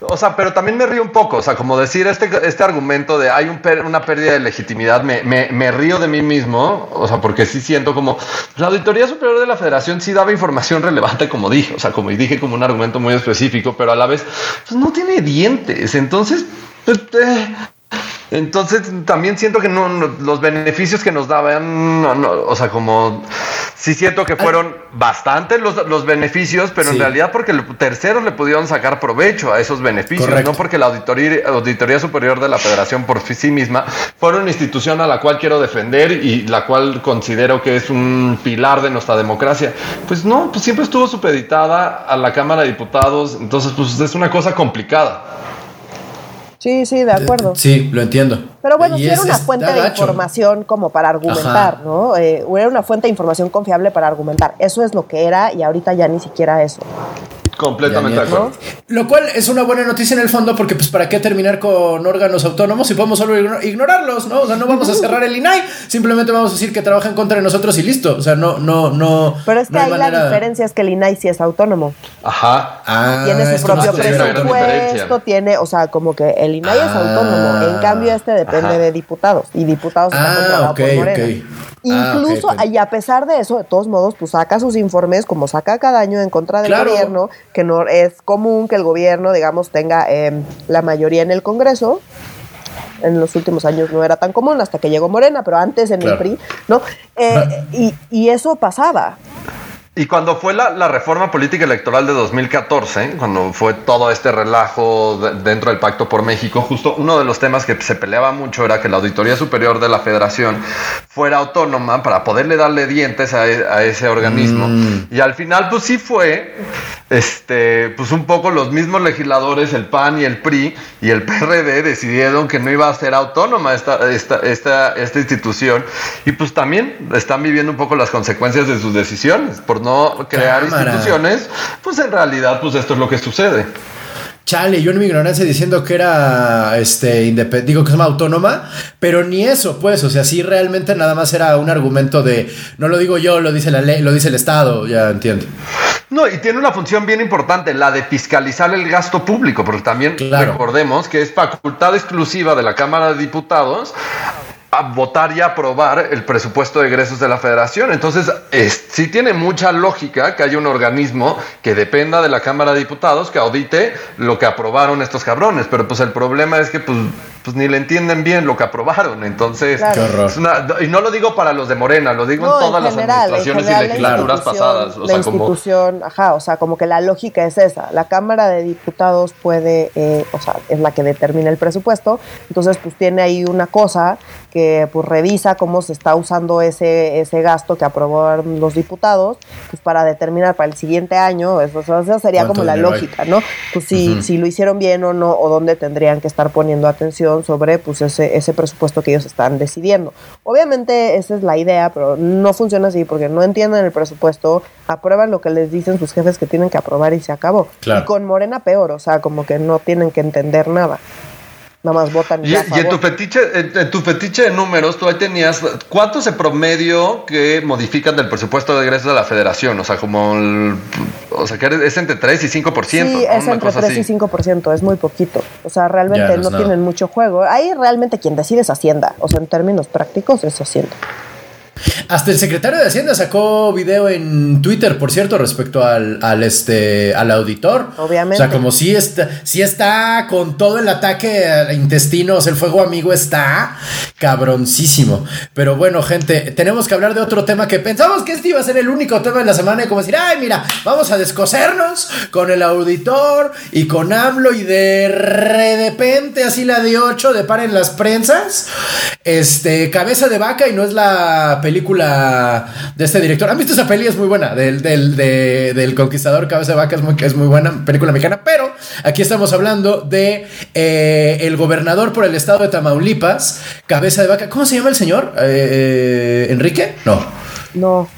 o sea, pero también me río un poco, o sea, como decir este, este argumento de hay un una pérdida de legitimidad, me, me, me río de mí mismo, o sea, porque sí siento como la Auditoría Superior de la Federación sí daba información relevante, como dije, o sea, como dije como un argumento muy específico, pero a la vez, pues no tiene dientes, entonces, pues, eh, entonces también siento que no, no- los beneficios que nos daban, no, no, o sea, como sí siento que fueron bastantes los, los beneficios, pero Sí. en realidad porque terceros le pudieron sacar provecho a esos beneficios, Correcto. no porque la auditoría, auditoría Superior de la Federación por sí misma fuera una institución a la cual quiero defender y la cual considero que es un pilar de nuestra democracia. Pues no, pues siempre estuvo supeditada a la Cámara de Diputados, entonces pues es una cosa complicada. Sí, sí, de acuerdo. Sí, lo entiendo. Pero bueno, Y sí era una fuente de gacho. información como para argumentar, Ajá. ¿no? Eh, era una fuente de información confiable para argumentar. Eso es lo que era y ahorita ya ni siquiera eso. Completamente de acuerdo. Lo cual es una buena noticia en el fondo porque pues para qué terminar con órganos autónomos si podemos solo igno- ignorarlos, ¿no? O sea, no vamos a cerrar el INAI, simplemente vamos a decir que trabajan contra nosotros y listo. O sea, no, no, no. Pero es que no hay ahí la diferencia es que el INAI sí es autónomo. Ajá. Ah, tiene su propio presupuesto, tiene, o sea, como que el INAI es Ah. autónomo. En cambio, este depende Ajá. de diputados y diputados está Ah, controlado ok, por Morena. Ah, Incluso, y a pesar de eso, de todos modos, pues saca sus informes como saca cada año en contra del Claro. gobierno, que no es común que el gobierno, digamos, tenga eh, la mayoría en el Congreso. En los últimos años no era tan común hasta que llegó Morena, pero antes en Claro. el PRI, ¿no? Eh, y, y eso pasaba. Y cuando fue la, la reforma política electoral de 2014, cuando fue todo este relajo de- dentro del Pacto por México, justo uno de los temas que se peleaba mucho era que la Auditoría Superior de la Federación fuera autónoma para poderle darle dientes a, e- a ese organismo. Mm. Y al final, pues sí fue, este, pues un poco los mismos legisladores, el PAN y el PRI y el PRD decidieron que no iba a ser autónoma esta, esta, esta, esta institución y pues también están viviendo un poco las consecuencias de sus decisiones por no crear Cámara. instituciones, pues en realidad pues esto es lo que sucede. Chale, yo en mi ignorancia diciendo que era este independ- digo que se llama autónoma, pero ni eso, pues, o sea, sí realmente nada más era un argumento de no lo digo yo, lo dice la ley, lo dice el Estado, ya entiendo. No, y tiene una función bien importante, la de fiscalizar el gasto público, porque también Claro. recordemos que es facultad exclusiva de la Cámara de Diputados a votar y aprobar el presupuesto de egresos de la federación. Entonces, es, sí tiene mucha lógica que haya un organismo que dependa de la Cámara de Diputados que audite lo que aprobaron estos cabrones. Pero pues el problema es que pues, pues ni le entienden bien lo que aprobaron. Entonces, Claro. Qué horror. es una- y no lo digo para los de Morena, lo digo No, en todas las general, administraciones general, y la legislaturas pasadas. O la sea, como institución, ajá, o sea, como que la lógica es esa. La Cámara de Diputados puede, eh, o sea, es la que determina el presupuesto. Entonces, pues tiene ahí una cosa que pues revisa cómo se está usando ese, ese gasto que aprobaron los diputados, pues para determinar para el siguiente año, eso, o sea, esa sería ¿Cuánto como la hay? lógica, ¿no? Pues si, si lo hicieron bien o no, o dónde tendrían que estar poniendo atención sobre pues ese, ese presupuesto que ellos están decidiendo. Obviamente esa es la idea, pero no funciona así porque no entienden el presupuesto, aprueban lo que les dicen sus jefes que tienen que aprobar y se acabó. Claro. Y con Morena peor, o sea, como que no tienen que entender nada. Nada más votan Y, y en tu fetiche, en, en tu fetiche de números, tú ahí tenías cuántos en promedio que modifican del presupuesto de egresos de la federación, o sea, como el- o sea, que es entre 3 y 5%, Sí, ¿no? es Una entre cosa 3 así. y 5%, es muy poquito. O sea, realmente no no, tienen mucho juego. Ahí realmente quien decide es Hacienda. O sea, en términos prácticos es Hacienda. Hasta el secretario de Hacienda sacó video en Twitter, por cierto, respecto al, al, este al auditor. Obviamente. O sea, como si está, si está con todo el ataque a intestinos, el fuego amigo está cabroncísimo. Pero bueno, gente, tenemos que hablar de otro tema que pensamos que este iba a ser el único tema de la semana y como decir, ay, mira, vamos a descosernos con el auditor y con AMLO y de repente así la de 8 de par en las prensas. Este, cabeza de vaca y no es la película de este director. ¿Han visto esa peli? Es muy buena. Del, del, de- del Conquistador Cabeza de Vaca es muy, buena. Película mexicana. Pero aquí estamos hablando de eh, el gobernador por el estado de Tamaulipas. Cabeza de Vaca. ¿Cómo se llama el señor? Eh, eh, ¿Enrique? No. No.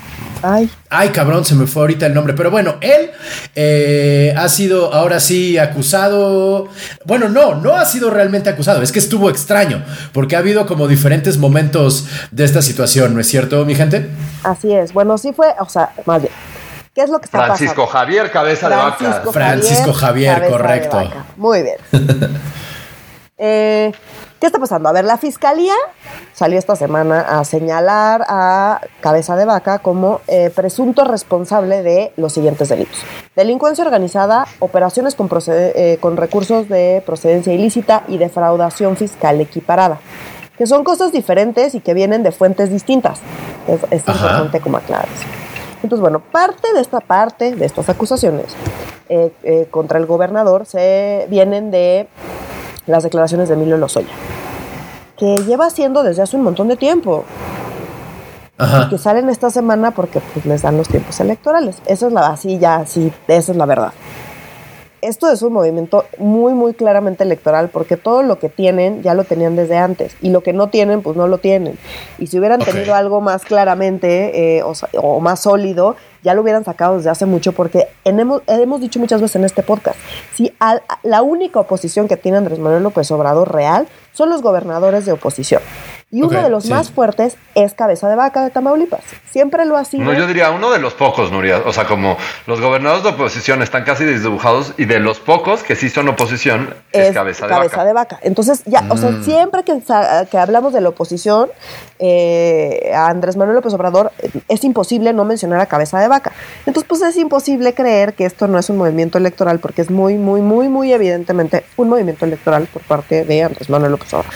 Ay. Ay, cabrón, se me fue ahorita el nombre. Pero bueno, él eh, ha sido ahora sí acusado. Bueno, no, no ha sido realmente acusado. Es que estuvo extraño. Porque ha habido como diferentes momentos de esta situación, ¿no es cierto, mi gente? Así es. Bueno, sí fue, o sea, más bien. ¿Qué es lo que está Francisco Javier, cabeza de vaca. Francisco Javier, correcto. Muy bien. eh, ¿Qué está pasando? A ver, la fiscalía salió esta semana a señalar a Cabeza de Vaca como eh, presunto responsable de los siguientes delitos. Delincuencia organizada, operaciones con, eh, con recursos de procedencia ilícita y defraudación fiscal equiparada, que son cosas diferentes y que vienen de fuentes distintas. Es, es importante como aclarar eso. Entonces, bueno, parte de esta parte, de estas acusaciones eh, contra el gobernador, se vienen de las declaraciones de Emilio Lozoya, que lleva haciendo desde hace un montón de tiempo. Y que salen esta semana porque pues, les dan los tiempos electorales. Eso es la, así ya, así, esa es la verdad. Esto es un movimiento muy, muy claramente electoral porque todo lo que tienen ya lo tenían desde antes y lo que no tienen, pues no lo tienen. Y si hubieran tenido algo más claramente eh, o más sólido, ya lo hubieran sacado desde hace mucho porque hemos, hemos dicho muchas veces en este podcast, si la única oposición que tiene Andrés Manuel López Obrador real son los gobernadores de oposición. Y uno de los más fuertes es Cabeza de Vaca de Tamaulipas. Siempre lo ha sido. No, yo diría uno de los pocos, Nuria. O sea, como los gobernadores de oposición están casi desdibujados y de los pocos que sí son oposición es, Cabeza de cabeza de Vaca. Entonces, ya, o sea, mm. siempre que, que, hablamos de la oposición, eh, a Andrés Manuel López Obrador, es imposible no mencionar a Cabeza de Vaca. Entonces, pues es imposible creer que esto no es un movimiento electoral porque es muy, muy, muy, muy evidentemente un movimiento electoral por parte de Andrés Manuel López Obrador.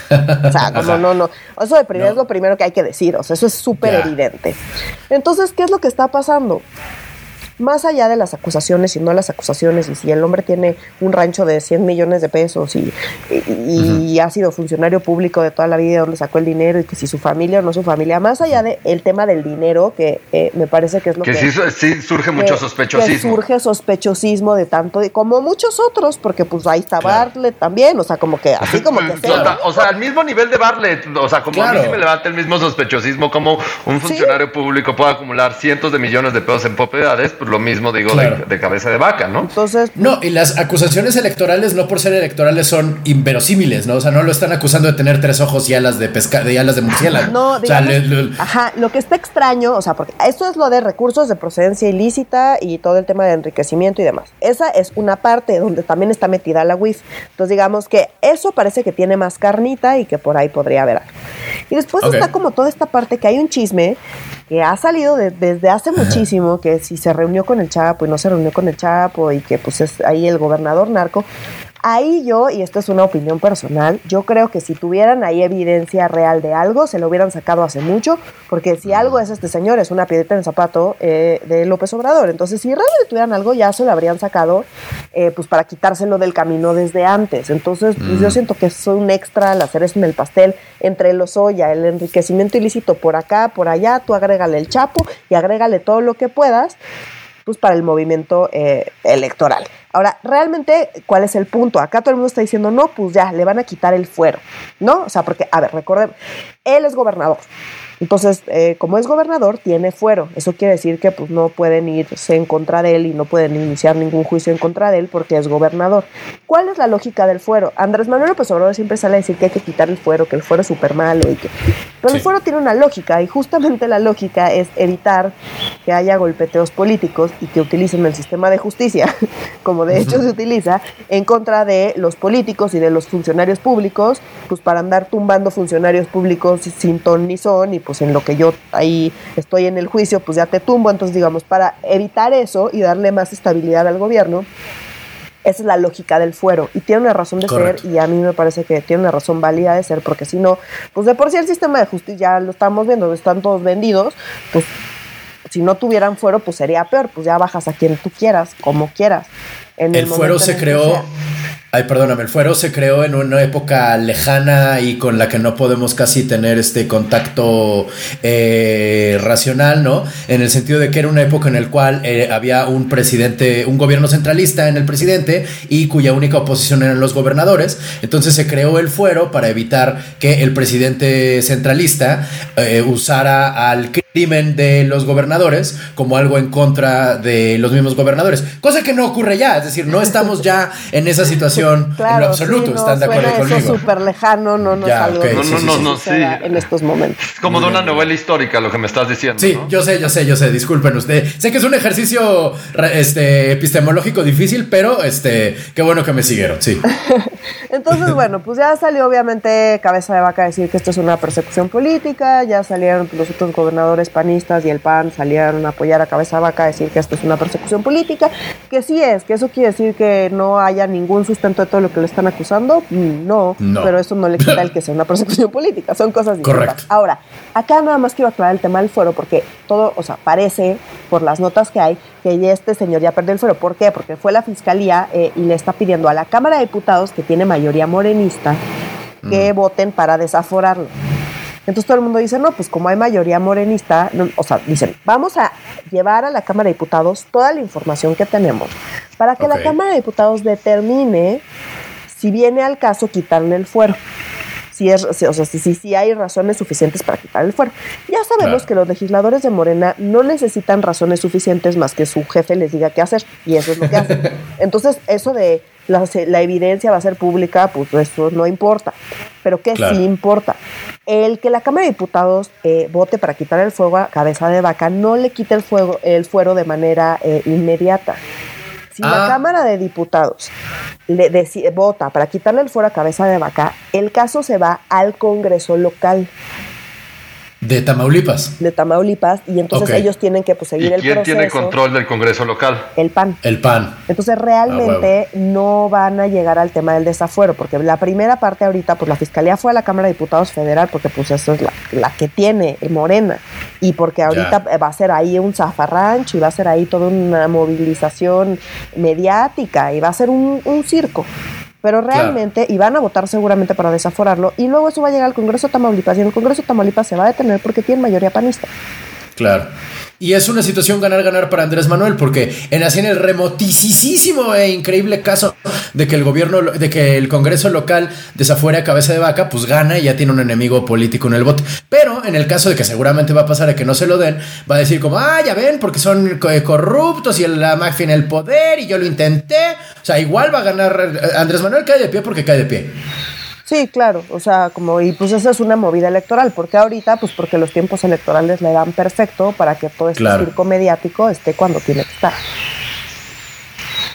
O sea, como no, no. Eso de primero es lo primero que hay que decir, o sea, eso es súper evidente. Entonces, ¿qué es lo que está pasando? Más allá de las acusaciones y no las acusaciones, y si el hombre tiene un rancho de 100 millones de pesos y, y, ha sido funcionario público de toda la vida, donde sacó el dinero y que si su familia o no su familia, más allá del el tema del dinero, que eh, me parece que es lo que... Que sí, surge mucho sospechosismo. surge sospechosismo de tanto, como muchos otros, porque pues ahí está Bartlett también, o sea, como que así como que... O sea, al mismo nivel de Bartlett, o sea, como a mí me levanta el mismo sospechosismo, como un funcionario público puede acumular cientos de millones de pesos en propiedades, pues lo mismo digo de, cabeza de vaca, ¿no? Entonces. No, y las acusaciones electorales, no por ser electorales, son inverosímiles, ¿no? O sea, no lo están acusando de tener tres ojos y alas de pesca, de alas de murciélago. No, digamos, ajá, lo que está extraño, o sea, porque esto es lo de recursos de procedencia ilícita y todo el tema de enriquecimiento y demás. Esa es una parte donde también está metida la WIF. Entonces, digamos que eso parece que tiene más carnita y que por ahí podría haber algo. Y después está como toda esta parte que hay un chisme que ha salido desde hace muchísimo, que si se reunió con el Chapo y no se reunió con el Chapo y que pues es ahí el gobernador narco, Ahí yo, y esto es una opinión personal, yo creo que si tuvieran ahí evidencia real de algo, se lo hubieran sacado hace mucho, porque si algo es este señor, es una piedrita en el zapato eh, de López Obrador. Entonces, si realmente tuvieran algo, ya se lo habrían sacado, eh, pues para quitárselo del camino desde antes. Entonces, pues, yo siento que es un extra, la cereza en el pastel, entre los soya, el enriquecimiento ilícito por acá, por allá, tú agrégale el chapo y agrégale todo lo que puedas pues para el movimiento eh, electoral. Ahora, realmente, ¿cuál es el punto? Acá todo el mundo está diciendo, no, pues ya, le van a quitar el fuero, ¿no? O sea, porque, a ver, recuerden, él es gobernador, entonces, eh, como es gobernador, tiene fuero. Eso quiere decir que pues, no pueden irse en contra de él y no pueden iniciar ningún juicio en contra de él porque es gobernador. ¿Cuál es la lógica del fuero? Andrés Manuel López Obrador siempre sale a decir que hay que quitar el fuero, que el fuero es súper malo. Y que... Pero el fuero tiene una lógica y justamente la lógica es evitar que haya golpeteos políticos y que utilicen el sistema de justicia, como de hecho se utiliza, en contra de los políticos y de los funcionarios públicos, pues para andar tumbando funcionarios públicos sin ton ni son y pues pues en lo que yo ahí estoy en el juicio, pues ya te tumbo. Entonces, digamos, para evitar eso y darle más estabilidad al gobierno, esa es la lógica del fuero y tiene una razón de ser y a mí me parece que tiene una razón válida de ser porque si no, pues de por sí el sistema de justicia ya lo estamos viendo, están todos vendidos, pues si no tuvieran fuero pues sería peor, pues ya bajas a quien tú quieras, como quieras. En el, fuero se creó Ay, perdóname, el fuero se creó en una época lejana y con la que no podemos casi tener este contacto eh, racional, ¿no? En el sentido de que era una época en la cual eh, había un presidente, un gobierno centralista en el presidente y cuya única oposición eran los gobernadores. Entonces se creó el fuero para evitar que el presidente centralista eh, usara al crimen de los gobernadores como algo en contra de los mismos gobernadores, cosa que no ocurre ya, es decir, no estamos ya en esa situación en lo absoluto, están de acuerdo conmigo. Eso súper lejano, no no algo no, no, no, sí, en estos momentos. Es como de una novela histórica lo que me estás diciendo. Sí, yo sé, yo sé, yo sé, disculpen usted. Sé que es un ejercicio este epistemológico difícil, pero este qué bueno que me siguieron, sí. Entonces, bueno, pues ya salió obviamente cabeza de vaca a decir que esto es una persecución política, ya salieron los otros gobernadores panistas y el PAN salieron a apoyar a Cabeza Vaca, a decir que esto es una persecución política, que sí es, que eso quiere decir que no haya ningún sustento de todo lo que le están acusando, mm, no, pero eso no le quita el que sea una persecución política, son cosas distintas. Ahora, acá nada más quiero aclarar el tema del fuero, porque todo, o sea, parece, por las notas que hay, que este señor ya perdió el fuero. ¿Por qué? Porque fue la fiscalía eh, y le está pidiendo a la Cámara de Diputados, que tiene mayoría morenista, que voten para desaforarlo. Entonces todo el mundo dice, no, pues como hay mayoría morenista, o sea, dicen, vamos a llevar a la Cámara de Diputados toda la información que tenemos para que la Cámara de Diputados determine si viene al caso quitarle el fuero. Si, es, o sea, si, si, hay razones suficientes para quitar el fuero. Ya sabemos que los legisladores de Morena no necesitan razones suficientes más que su jefe les diga qué hacer, y eso es lo que hacen. Entonces, eso de la, la, evidencia va a ser pública, pues eso no importa. Pero ¿qué sí importa? El que la Cámara de Diputados eh, vote para quitar el fuego a cabeza de vaca no le quita el, fuego, el fuero de manera eh, inmediata. Si la ah. Cámara de Diputados le vota para quitarle el fuero a cabeza de vaca, el caso se va al Congreso local. De Tamaulipas. De Tamaulipas, y entonces ellos tienen que pues, seguir ¿Y el quién tiene control del Congreso local? El PAN. El PAN. Entonces realmente ah, no van a llegar al tema del desafuero, porque la primera parte ahorita, pues la Fiscalía fue a la Cámara de Diputados Federal, porque pues eso es la, que tiene Morena, y porque ahorita va a ser ahí un zafarrancho, y va a ser ahí toda una movilización mediática, y va a ser un, un circo pero realmente, y van a votar seguramente para desaforarlo, y luego eso va a llegar al Congreso de Tamaulipas, y en el Congreso de Tamaulipas se va a detener porque tiene mayoría panista. Claro. Y es una situación ganar-ganar para Andrés Manuel, porque en así en el remotísimo e increíble caso de que el gobierno, de que el Congreso local desafuere a cabeza de vaca, pues gana y ya tiene un enemigo político en el bote. Pero en el caso de que seguramente va a pasar a que no se lo den, va a decir como, ah, ya ven, porque son corruptos y la mafia en el poder y yo lo intenté. O sea, igual va a ganar. Andrés Manuel cae de pie porque cae de pie. Sí, claro, o sea, como, y pues esa es una movida electoral, porque ahorita, pues porque los tiempos electorales le dan perfecto para que todo este circo mediático esté cuando tiene que estar.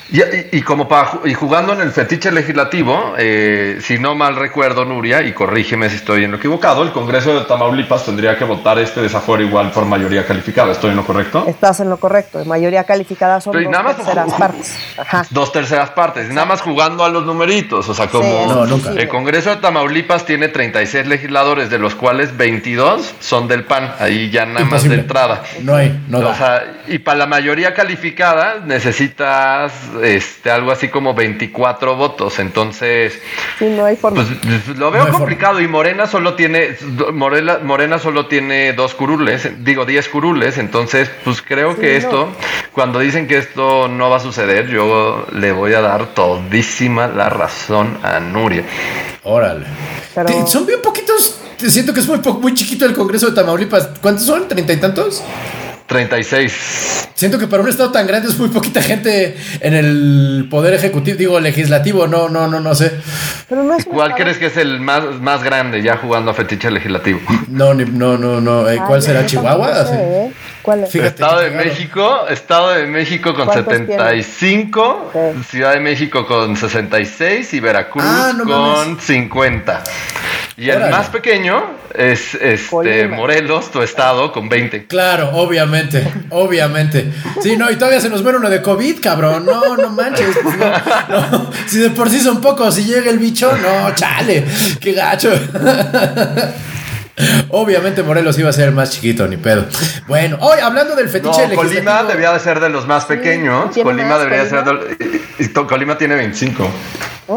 Y, como para, y jugando en el fetiche legislativo, eh, si no mal recuerdo, Nuria, y corrígeme si estoy en lo equivocado, el Congreso de Tamaulipas tendría que votar este desafuero igual por mayoría calificada. ¿Estoy en lo correcto? Estás en lo correcto. Mayoría calificada son dos terceras partes. Dos terceras partes. Nada más jugando a los numeritos. O sea, como el Congreso de Tamaulipas tiene 36 legisladores, de los cuales 22 son del PAN. Ahí ya nada más de entrada. No hay, no O sea, y para la mayoría calificada necesitas este, algo así como 24 votos. Entonces, no hay forma. Pues, lo veo complicado y Morena solo tiene Morena, Morena solo tiene dos curules, digo 10 curules, entonces pues creo que esto cuando dicen que esto no va a suceder, yo le voy a dar todísima la razón a Nuria. Órale. Son bien poquitos, siento que es muy, muy chiquito el Congreso de Tamaulipas. ¿Cuántos son? ¿Treinta y tantos? 36. Siento que para un estado tan grande es muy poquita gente en el poder ejecutivo, digo legislativo, no, no, no, no sé. Pero ¿Cuál crees que es el más, más grande ya jugando a fetiche legislativo? No, no, no, no. Eh, ¿Cuál será Chihuahua? ¿Cuál es? Estado de México, Estado de México con 75, Ciudad de México con 66 y Veracruz ah, con 50. Y el más pequeño es este Morelos, tu estado, con 20. Claro, obviamente, obviamente. Sí, no, y todavía se nos muere uno de COVID, cabrón. No, no manches. Si de por sí son pocos, si llega el bicho, no, chale, qué gacho. Obviamente Morelos iba a ser el más chiquito, ni pedo. Bueno, hoy hablando del fetiche no, Colima debía de ser de los más pequeños. Colima debería ser de, Colima tiene 25.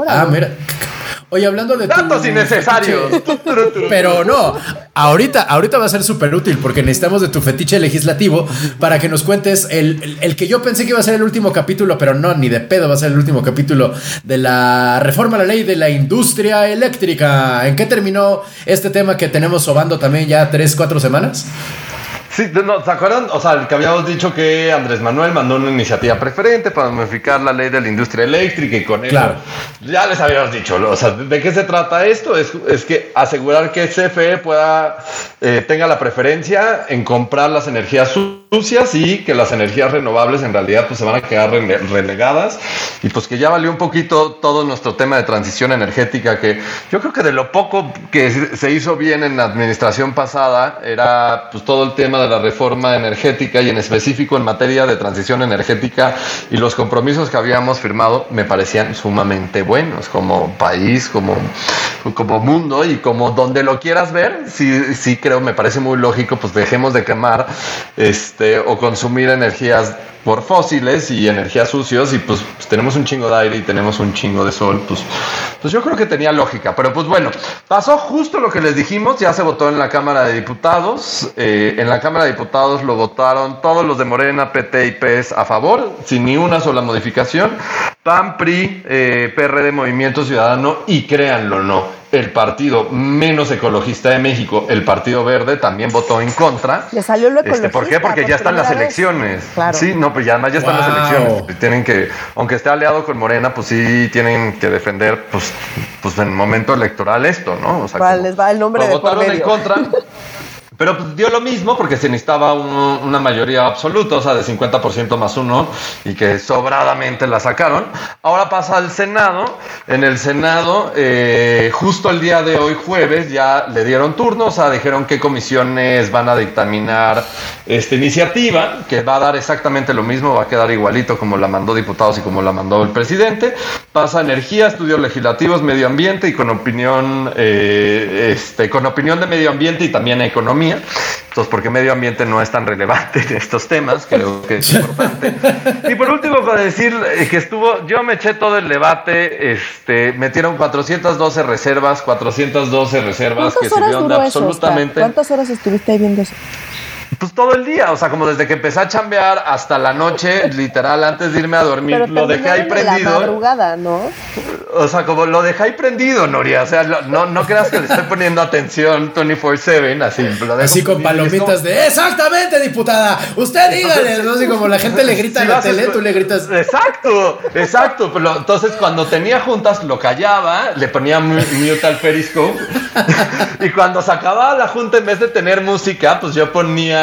Ah, mira. Oye, hablando de datos innecesarios. Pero no, ahorita, ahorita va a ser súper útil porque necesitamos de tu fetiche legislativo para que nos cuentes el, el, que yo pensé que iba a ser el último capítulo, pero no, ni de pedo va a ser el último capítulo de la reforma a la ley de la industria eléctrica. ¿En qué terminó este tema que tenemos sobando también ya tres, cuatro semanas? Sí, no, ¿se acuerdan? O sea, que habíamos dicho que Andrés Manuel mandó una iniciativa preferente para modificar la ley de la industria eléctrica y con eso. Claro. Ya les habíamos dicho, o sea, ¿de qué se trata esto? Es, es que asegurar que CFE pueda, eh, tenga la preferencia en comprar las energías sucias y que las energías renovables en realidad pues se van a quedar relegadas y pues que ya valió un poquito todo nuestro tema de transición energética que yo creo que de lo poco que se hizo bien en la administración pasada era pues todo el tema de la reforma energética y en específico en materia de transición energética y los compromisos que habíamos firmado me parecían sumamente buenos como país, como, como mundo y como donde lo quieras ver, sí, sí creo, me parece muy lógico, pues dejemos de quemar este, o consumir energías por fósiles y energías sucios y pues, tenemos un chingo de aire y tenemos un chingo de sol, pues, pues yo creo que tenía lógica. Pero pues bueno, pasó justo lo que les dijimos, ya se votó en la Cámara de Diputados, eh, en la Cámara de Diputados lo votaron todos los de Morena, PT y PES a favor, sin ni una sola modificación, PAN, PRI, eh, PRD, Movimiento Ciudadano y créanlo o no, el partido menos ecologista de México, el Partido Verde, también votó en contra. Le salió lo este, ¿Por qué? Porque ya están las elecciones. Sí, no, pues ya además ya están las elecciones. Tienen que, aunque esté aliado con Morena, pues sí tienen que defender, pues, pues en el momento electoral esto, ¿no? O sea, les va el nombre de votaron en contra. Pero dio lo mismo porque se necesitaba una mayoría absoluta, o sea, de 50% más uno, y que sobradamente la sacaron. Ahora pasa al Senado. En el Senado, eh, justo el día de hoy, jueves, ya le dieron turno, o sea, dijeron qué comisiones van a dictaminar esta iniciativa, que va a dar exactamente lo mismo, va a quedar igualito como la mandó diputados y como la mandó el presidente. Pasa energía, estudios legislativos, medio ambiente y con opinión, eh, este, con opinión de medio ambiente y también economía entonces, porque medio ambiente no es tan relevante en estos temas, creo que es importante. Y por último, para decir eh, que estuvo, yo me eché todo el debate, este, metieron 412 reservas, 412 reservas que sirvieron de absolutamente. ¿Cuántas horas estuviste ahí viendo eso? Pues todo el día, o sea, como desde que empecé a chambear hasta la noche, literal, antes de irme a dormir, lo dejé ahí prendido. La madrugada, ¿no? O sea, como lo dejé ahí prendido, Noria. O sea, no, no creas que le estoy poniendo atención 24-7, así. Lo así con palomitas de ¡Exactamente, diputada! Usted dígale, ¿no? Así como la gente le grita en la tele, tú le gritas. Exacto, exacto. Pero entonces, cuando tenía juntas, lo callaba, le ponía mute al periscope. y cuando se acababa la junta, en vez de tener música, pues yo ponía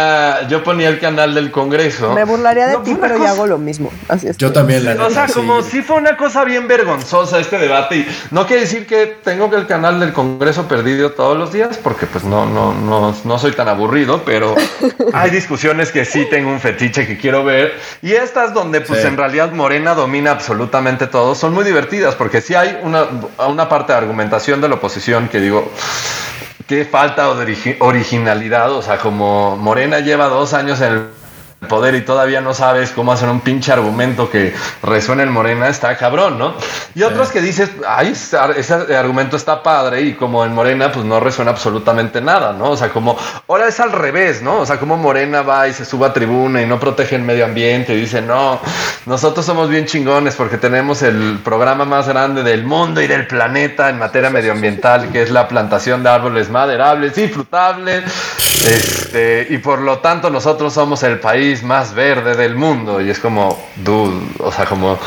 yo ponía el canal del Congreso. Me burlaría de ti, pero yo hago lo mismo. Así es. Yo también la O sea, como si fue una cosa bien vergonzosa este debate. Y no quiere decir que tengo que el canal del Congreso perdido todos los días, porque pues no, no, no, no soy tan aburrido, pero hay discusiones que sí tengo un fetiche que quiero ver. Y estas donde pues en realidad Morena domina absolutamente todo, son muy divertidas, porque sí hay una, una parte de argumentación de la oposición que digo qué falta de originalidad. O sea, como Morena lleva dos años en el poder y todavía no sabes cómo hacer un pinche argumento que resuene en Morena, está cabrón, ¿no? Y otros que dices, ay, ese argumento está padre y como en Morena, pues no resuena absolutamente nada, ¿no? O sea, como ahora es al revés, ¿no? O sea, como Morena va y se sube a tribuna y no protege el medio ambiente y dice, no, nosotros somos bien chingones porque tenemos el programa más grande del mundo y del planeta en materia medioambial, que es la plantación de árboles maderables y frutables, este, y por lo tanto nosotros somos el país más verde del mundo. Y es como, dude, o sea, como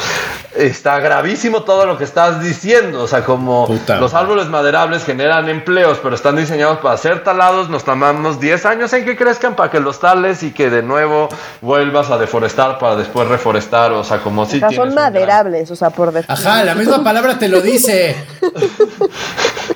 está gravísimo todo lo que estás diciendo. O sea, como los árboles maderables generan empleos, pero están diseñados para ser talados. Nos tomamos 10 años en que crezcan para que los tales y que de nuevo vuelvas a deforestar para después reforestar. O sea, como si. son maderables, o sea, por Ajá, la misma palabra te lo dice.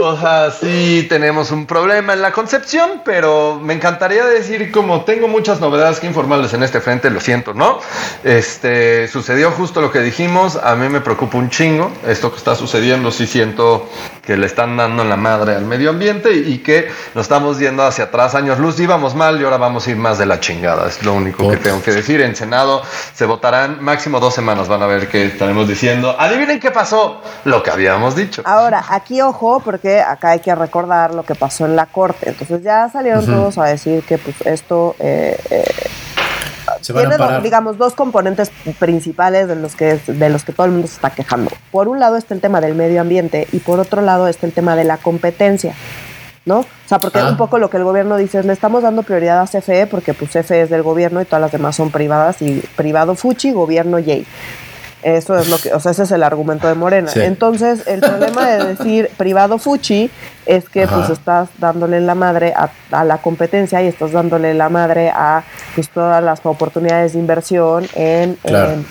O sea, sí tenemos un problema en la concepción, pero me encantaría decir, como tengo muchas novedades que informarles en este frente, lo siento, ¿no? Este, sucedió justo lo que dijimos, a mí me preocupa un chingo esto que está sucediendo, sí siento que le están dando en la madre al medio ambiente y que nos estamos yendo hacia atrás años luz, íbamos mal y ahora vamos a ir más de la chingada, es lo único que tengo que decir. En Senado se votarán máximo dos semanas, van a ver que estaremos diciendo, adivinen qué pasó, lo que habíamos dicho. Ahora, aquí ojo, porque acá hay que recordar lo que pasó en la corte. Entonces ya salieron todos a decir que pues esto eh, eh, tiene, digamos, dos componentes principales de los, que, de los que todo el mundo se está quejando. Por un lado está el tema del medio ambiente y por otro lado está el tema de la competencia. ¿no? O sea, porque Ah. un poco lo que el gobierno dice es, le estamos dando prioridad a CFE porque pues CFE es del gobierno y todas las demás son privadas y privado Fuchi, gobierno Yay. Eso es lo que, o sea, ese es el argumento de Morena. Sí. Entonces, el problema de decir privado Fuchi es que Ajá. pues estás dándole la madre a, a la competencia y estás dándole la madre a pues todas las oportunidades de inversión en, Claro. en,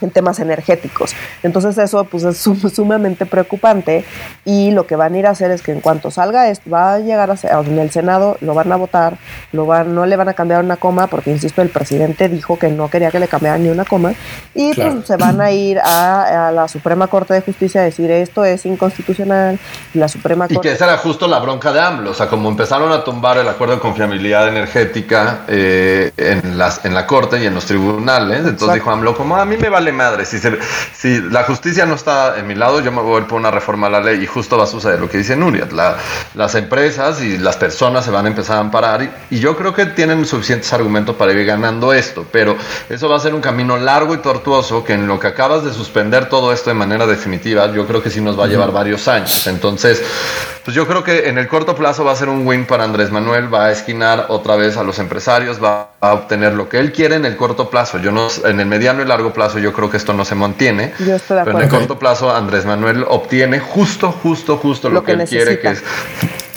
en temas energéticos. Entonces eso pues es sum- sumamente preocupante y lo que van a ir a hacer es que en cuanto salga esto, va a llegar a ser, en el Senado, lo van a votar, lo van, no le van a cambiar una coma porque, insisto, el presidente dijo que no quería que le cambiaran ni una coma y Claro. pues se van a ir a, a la Suprema Corte de Justicia a decir esto es inconstitucional y la Suprema Y Corte... que esa era justo la bronca de AMLO, o sea, como empezaron a tumbar el acuerdo de confiabilidad energética eh, en, las, en la corte y en los tribunales, entonces Exacto. dijo AMLO, como a mí me vale madre, si, se- si la justicia no está en mi lado, yo me voy a ir por una reforma a la ley y justo va a suceder lo que dice Nuria, la- las empresas y las personas se van a empezar a amparar y, y yo creo que tienen suficientes argumentos para ir ganando esto, pero eso va a ser un camino largo y tortuoso que en lo que acabas de suspender todo esto de manera definitiva, yo creo que sí nos va a llevar varios años. Entonces, pues yo creo que en el corto plazo va a ser un win para Andrés Manuel, va a esquinar otra vez a los empresarios, va a obtener lo que él quiere en el corto plazo. Yo no, en el mediano y largo plazo yo creo que esto no se mantiene. Yo estoy de Pero en el acuerdo. corto plazo Andrés Manuel obtiene justo, justo, justo lo, Lo que, él quiere, que es.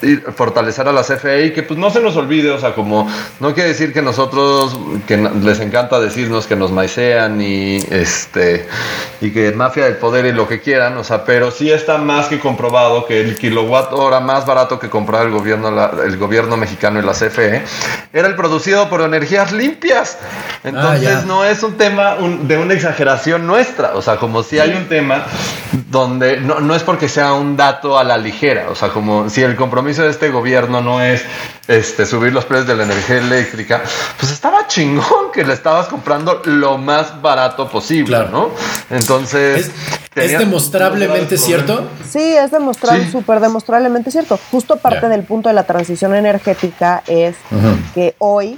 Y fortalecer a la CFE y que pues no se nos olvide, o sea, como no quiere decir que nosotros, que les encanta decirnos que nos maicean y este y que mafia del poder y lo que quieran, o sea, pero sí está más que comprobado que el kilowatt hora más barato que compraba el gobierno, la- el gobierno mexicano y la CFE era el producido por energías limpias. Entonces ya. no es un tema un- de una exageración nuestra, o sea, como si hay un tema donde no, no es porque sea un dato a la ligera, o sea, como si el compromiso de este gobierno no es este subir los precios de la energía eléctrica, pues estaba chingón que le estabas comprando lo más barato posible, Claro. ¿no? Entonces ¿Es, es demostrablemente cierto? Sí, es demostrable, Sí. súper demostrablemente cierto. Justo parte Ya. del punto de la transición energética es Ujú. que hoy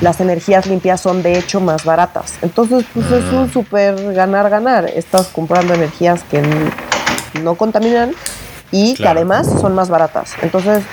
las energías limpias son de hecho más baratas. Entonces, pues es Ah. un súper ganar-ganar. Estás comprando energías que no contaminan y que además son más baratas. Entonces,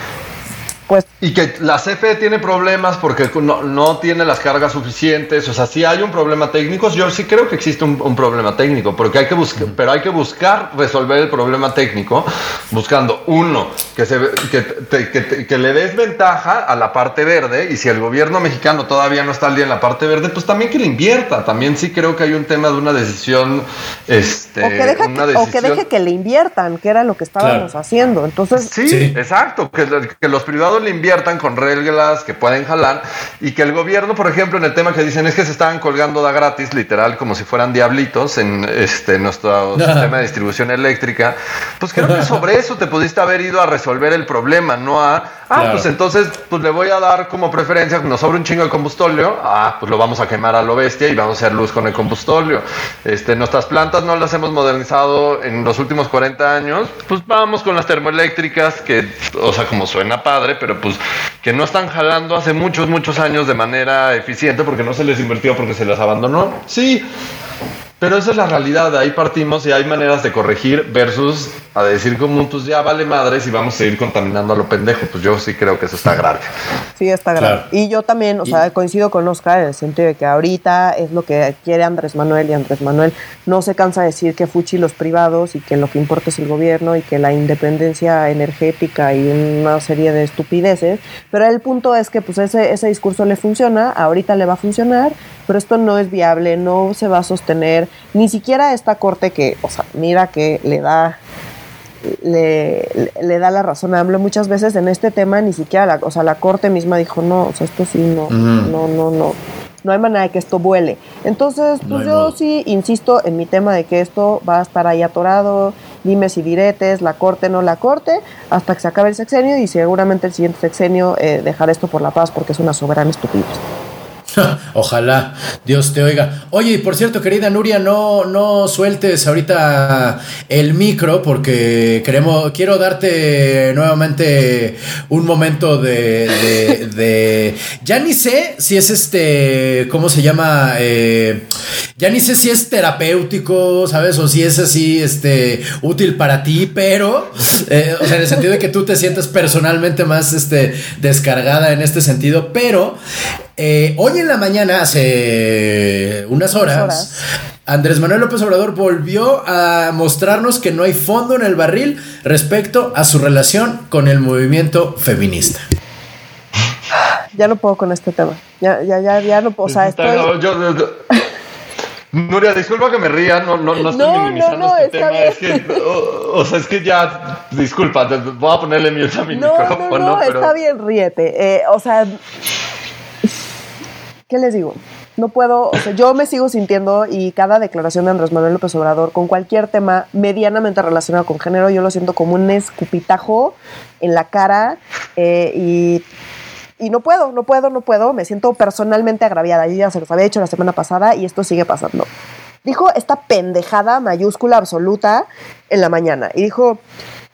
pues Y que la CFE tiene problemas porque no, no tiene las cargas suficientes. O sea, si hay un problema técnico, yo sí creo que existe un, un problema técnico, porque hay que buscar, pero hay que buscar resolver el problema técnico buscando uno que se ve- que, te- que te- que le des ventaja a la parte verde. Y si el gobierno mexicano todavía no está al día en la parte verde, pues también que le invierta. También sí creo que hay un tema de una decisión, este, o, que deja una que, o que decisión- deje que le inviertan, que era lo que estábamos Claro. haciendo. Entonces, Sí, Sí. exacto, que, que los privados le inviertan con reglas que pueden jalar y que el gobierno, por ejemplo, en el tema que dicen es que se estaban colgando da gratis, literal, como si fueran diablitos en este nuestro sistema de distribución eléctrica, pues creo que sobre eso te pudiste haber ido a resolver el problema, no a, ah, Claro. pues entonces pues le voy a dar como preferencia, nos sobra un chingo de combustóleo, ah, pues lo vamos a quemar a lo bestia y vamos a hacer luz con el combustóleo. Este, nuestras plantas no las hemos modernizado en los últimos 40 años, pues vamos con las termoeléctricas, que, o sea, como suena padre, pero pues que no están jalando hace muchos, muchos años de manera eficiente porque no se les invirtió, porque se les abandonó. Sí, pero esa es la realidad, de ahí partimos y hay maneras de corregir versus a decir como pues ya vale madres y vamos a seguir contaminando a lo pendejo. Pues yo sí creo que eso está grave. Sí, está grave. Claro. Y yo también, o Y- sea, coincido con Oscar en el sentido de que ahorita es lo que quiere Andrés Manuel y Andrés Manuel no se cansa de decir que fuchi los privados y que lo que importa es el gobierno y que la independencia energética y una serie de estupideces. Pero el punto es que pues ese, ese discurso le funciona, ahorita le va a funcionar, pero esto no es viable, no se va a sostener, ni siquiera esta corte que, o sea, mira que le da le, le- da la razón a AMLO muchas veces en este tema ni siquiera la, o sea, la corte misma dijo no, o sea, esto sí no, no, no, no, no hay manera de que esto vuele. Entonces, No pues hay yo modo. sí insisto en mi tema de que esto va a estar ahí atorado, dime si diretes, la corte, no la corte, hasta que se acabe el sexenio y seguramente el siguiente sexenio eh, dejar esto por la paz porque es una soberana estupidez. Ojalá Dios te oiga. Oye, y por cierto, querida Nuria, no, no sueltes ahorita el micro porque queremos, quiero darte nuevamente un momento de, de, ya ni sé si es este, ¿cómo se llama? Eh, ya ni sé si es terapéutico, ¿sabes? O si es así, este, útil para ti, pero, eh, o sea, en el sentido de que tú te sientas personalmente más, este, descargada en este sentido, pero eh, hoy en la mañana, hace unas horas, Andrés Manuel López Obrador volvió a mostrarnos que no hay fondo en el barril respecto a su relación con el movimiento feminista. Ya no puedo con este tema. Ya, ya, ya, ya no puedo. O sea, estoy... Nuria, disculpa que me ría, no, no, no estoy minimizando no, no, este tema. Es que, o, sea, es que ya, disculpa, voy a ponerle mute a mi no, micrófono. No, no, está bien, ríete. Eh, o sea, ¿qué les digo? No puedo, o sea, yo me sigo sintiendo y cada declaración de Andrés Manuel López Obrador con cualquier tema medianamente relacionado con género, yo lo siento como un escupitajo en la cara eh, y y no puedo, no puedo, no puedo, me siento personalmente agraviada. Yo ya se los había hecho la semana pasada y esto sigue pasando. Dijo esta pendejada mayúscula absoluta en la mañana y dijo,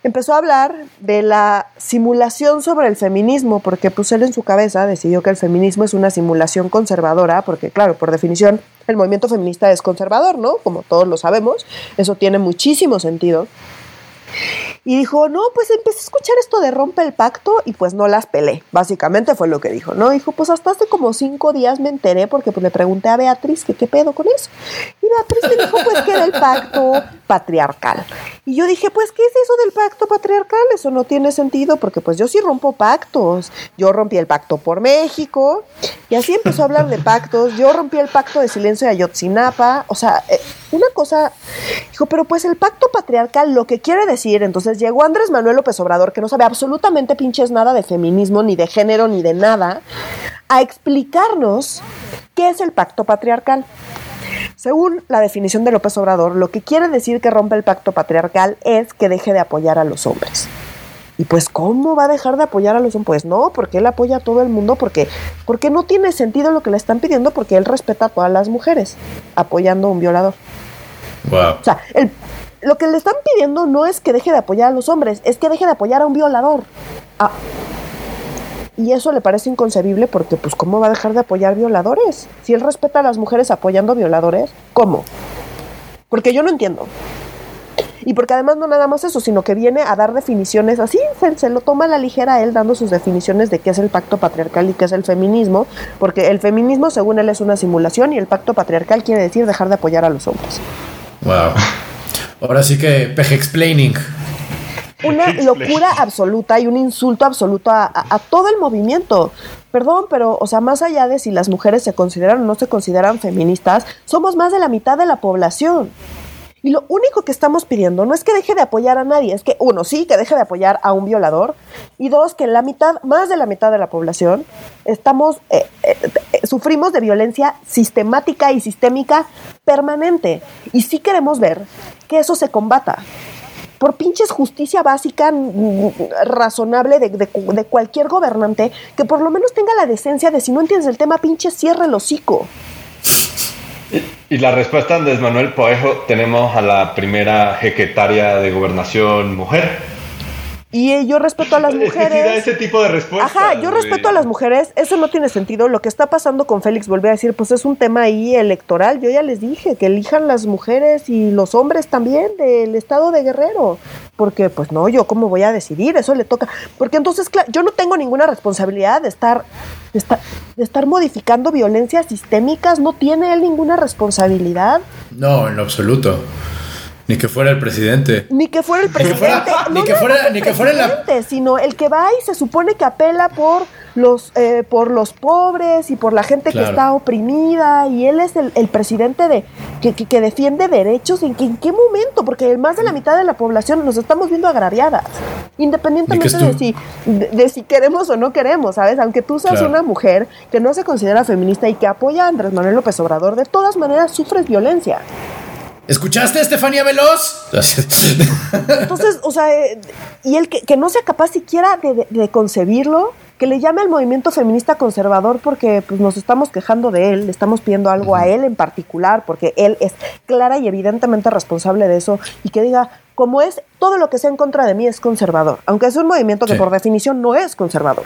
empezó a hablar de la simulación sobre el feminismo, porque pues él en su cabeza decidió que el feminismo es una simulación conservadora, porque claro, por definición el movimiento feminista es conservador, ¿no? Como todos lo sabemos, eso tiene muchísimo sentido. Y dijo, no, pues empecé a escuchar esto de rompe el pacto y pues no las pelé. Básicamente fue lo que dijo, ¿no? Dijo, pues hasta hace como cinco días me enteré porque pues le pregunté a Beatriz que qué pedo con eso. Y Beatriz me dijo pues que era el pacto patriarcal. Y yo dije, pues, ¿qué es eso del pacto patriarcal? Eso no tiene sentido porque pues yo sí rompo pactos. Yo rompí el pacto por México y así empezó a hablar de pactos. Yo rompí el pacto de silencio de Ayotzinapa. O sea, eh, una cosa, dijo, pero pues el pacto patriarcal lo que quiere decir, entonces llegó Andrés Manuel López Obrador, que no sabe absolutamente pinches nada de feminismo, ni de género, ni de nada, a explicarnos qué es el pacto patriarcal. Según la definición de López Obrador, lo que quiere decir que rompe el pacto patriarcal es que deje de apoyar a los hombres. Y pues, ¿cómo va a dejar de apoyar a los hombres? Pues no, porque él apoya a todo el mundo, porque, porque no tiene sentido lo que le están pidiendo, porque él respeta a todas las mujeres, apoyando a un violador. Wow. O sea, lo que le están pidiendo no es que deje de apoyar a los hombres, es que deje de apoyar a un violador. Ah, y eso le parece inconcebible porque, pues, ¿cómo va a dejar de apoyar violadores? Si él respeta a las mujeres apoyando violadores, ¿cómo? Porque yo no entiendo. Y porque además no nada más eso, sino que viene a dar definiciones así, se, lo toma a la ligera él dando sus definiciones de qué es el pacto patriarcal y qué es el feminismo, porque el feminismo según él es una simulación y el pacto patriarcal quiere decir dejar de apoyar a los hombres. Wow. Ahora sí que peje explaining una locura absoluta y un insulto absoluto a, todo el movimiento. Perdón, pero, o sea, más allá de si las mujeres se consideran o no se consideran feministas, somos más de la mitad de la población. Y lo único que estamos pidiendo no es que deje de apoyar a nadie, es que, uno, sí, que deje de apoyar a un violador, y dos, que la mitad, más de la mitad de la población, estamos, eh, eh, eh, sufrimos de violencia sistemática y sistémica permanente. Y sí queremos ver que eso se combata por pinches justicia básica mm, mm, razonable de, cualquier gobernante que por lo menos tenga la decencia de si no entiendes el tema, pinche cierre el hocico. Y, la respuesta de Manuel Poejo, tenemos a la primera jequetaria de gobernación mujer. Y yo respeto a las mujeres. Es ese tipo de respuesta. Ajá, yo respeto a las mujeres. Eso no tiene sentido. Lo que está pasando con Félix, volví a decir, pues es un tema ahí electoral. Yo ya les dije que elijan las mujeres y los hombres también del estado de Guerrero. Porque, pues no, yo cómo voy a decidir, eso le toca. Porque entonces, claro, yo no tengo ninguna responsabilidad de estar, de estar, de estar modificando violencias sistémicas. No tiene él ninguna responsabilidad. No, en lo absoluto. Ni que fuera el presidente. Ni que fuera el presidente. Ni que fuera, ni que fuera, el Sino el que va y se supone que apela por los, eh, por los pobres y por la gente que está oprimida. Y él es el, presidente de que, que, defiende derechos. ¿En, ¿En qué momento? Porque más de la mitad de la población nos estamos viendo agraviadas. Independientemente de si, de, si queremos o no queremos, ¿sabes? Aunque tú seas una mujer que no se considera feminista y que apoya a Andrés Manuel López Obrador, de todas maneras sufres violencia. ¿Escuchaste, Estefanía Veloz? Entonces, o sea, eh, y él que, no sea capaz siquiera de, concebirlo, que le llame al movimiento feminista conservador porque pues, nos estamos quejando de él, le estamos pidiendo algo a él en particular, porque él es clara y evidentemente responsable de eso, y que diga, como es, todo lo que sea en contra de mí es conservador, aunque es un movimiento que por definición no es conservador.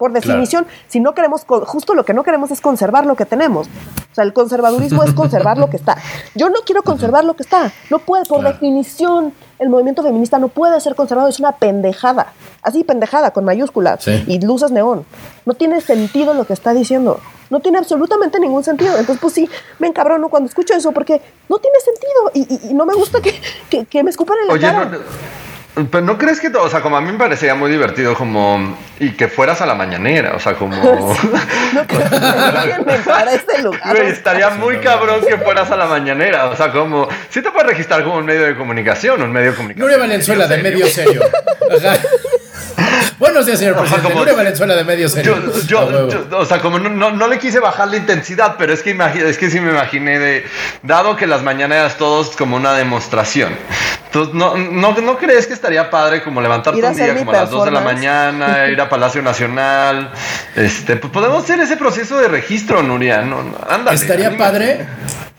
Por definición, si no queremos, justo lo que no queremos es conservar lo que tenemos. O sea, el conservadurismo es conservar lo que está. Yo no quiero conservar lo que está. No puede, por definición, el movimiento feminista no puede ser conservado. Es una pendejada. Así, pendejada, con mayúsculas y luces neón. No tiene sentido lo que está diciendo. No tiene absolutamente ningún sentido. Entonces, pues sí, me encabrono cuando escucho eso porque no tiene sentido y, no me gusta que, que, me escupan en la Oye, cara. Pero no crees que, o sea, como a mí me parecía muy divertido como y que fueras a la mañanera, o sea, como no creo que para este lugar. estaría muy cabrón que fueras a la mañanera, o sea, como sí te puedes registrar como un medio de comunicación, un medio de comunicación. Nuria Valenzuela de medio serio. Buenos días, señor presidente. O Nuria Valenzuela de medio serio. Yo, o sea, como no, no, le quise bajar la intensidad, pero es que, es que sí me imaginé de, dado que las mañaneras todos como una demostración. Entonces, ¿no, no, no crees que estaría padre como levantarte un día como a las 2 de la mañana, ir a Palacio Nacional? Este, pues podemos hacer ese proceso de registro, Nuria. No, estaría padre.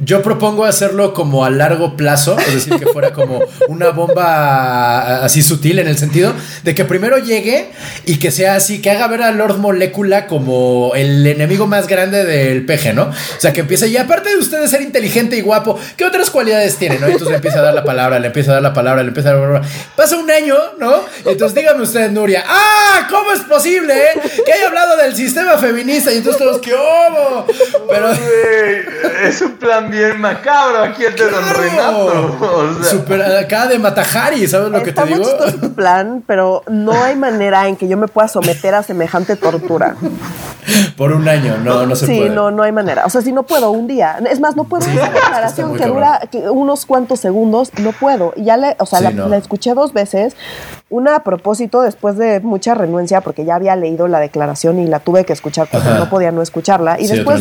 Yo propongo hacerlo como a largo plazo, es decir, que fuera como una bomba así sutil en el sentido de que primero llegue y que sea así, que haga ver a Lord Molecula como el enemigo más grande del peje, ¿no? O sea, que empiece, y aparte de usted de ser inteligente y guapo, ¿qué otras cualidades tiene, no? entonces le empieza a dar la palabra, le empieza a dar la palabra, le empieza a dar la palabra. Pasa un año, ¿no? entonces dígame usted, Nuria, ¡ah! ¿Cómo es posible, eh? Que haya hablado del sistema feminista y entonces todos, ¿qué hubo? Pero. es un plan bien macabro aquí el de Don Renato. Super, acá de Matajari, ¿sabes lo que te digo? Está tu plan, pero no hay manera en que yo me pueda someter a semejante tortura. Por un año, no, no se puede. Sí, no, no hay manera. O sea, si no puedo un día. Es más, no puedo una declaración que dura unos cuantos segundos, no puedo. Y ya le, o sea, la, escuché dos veces. Una a propósito, después de mucha renuencia, porque ya había leído la declaración y la tuve que escuchar porque no podía no escucharla. Y después,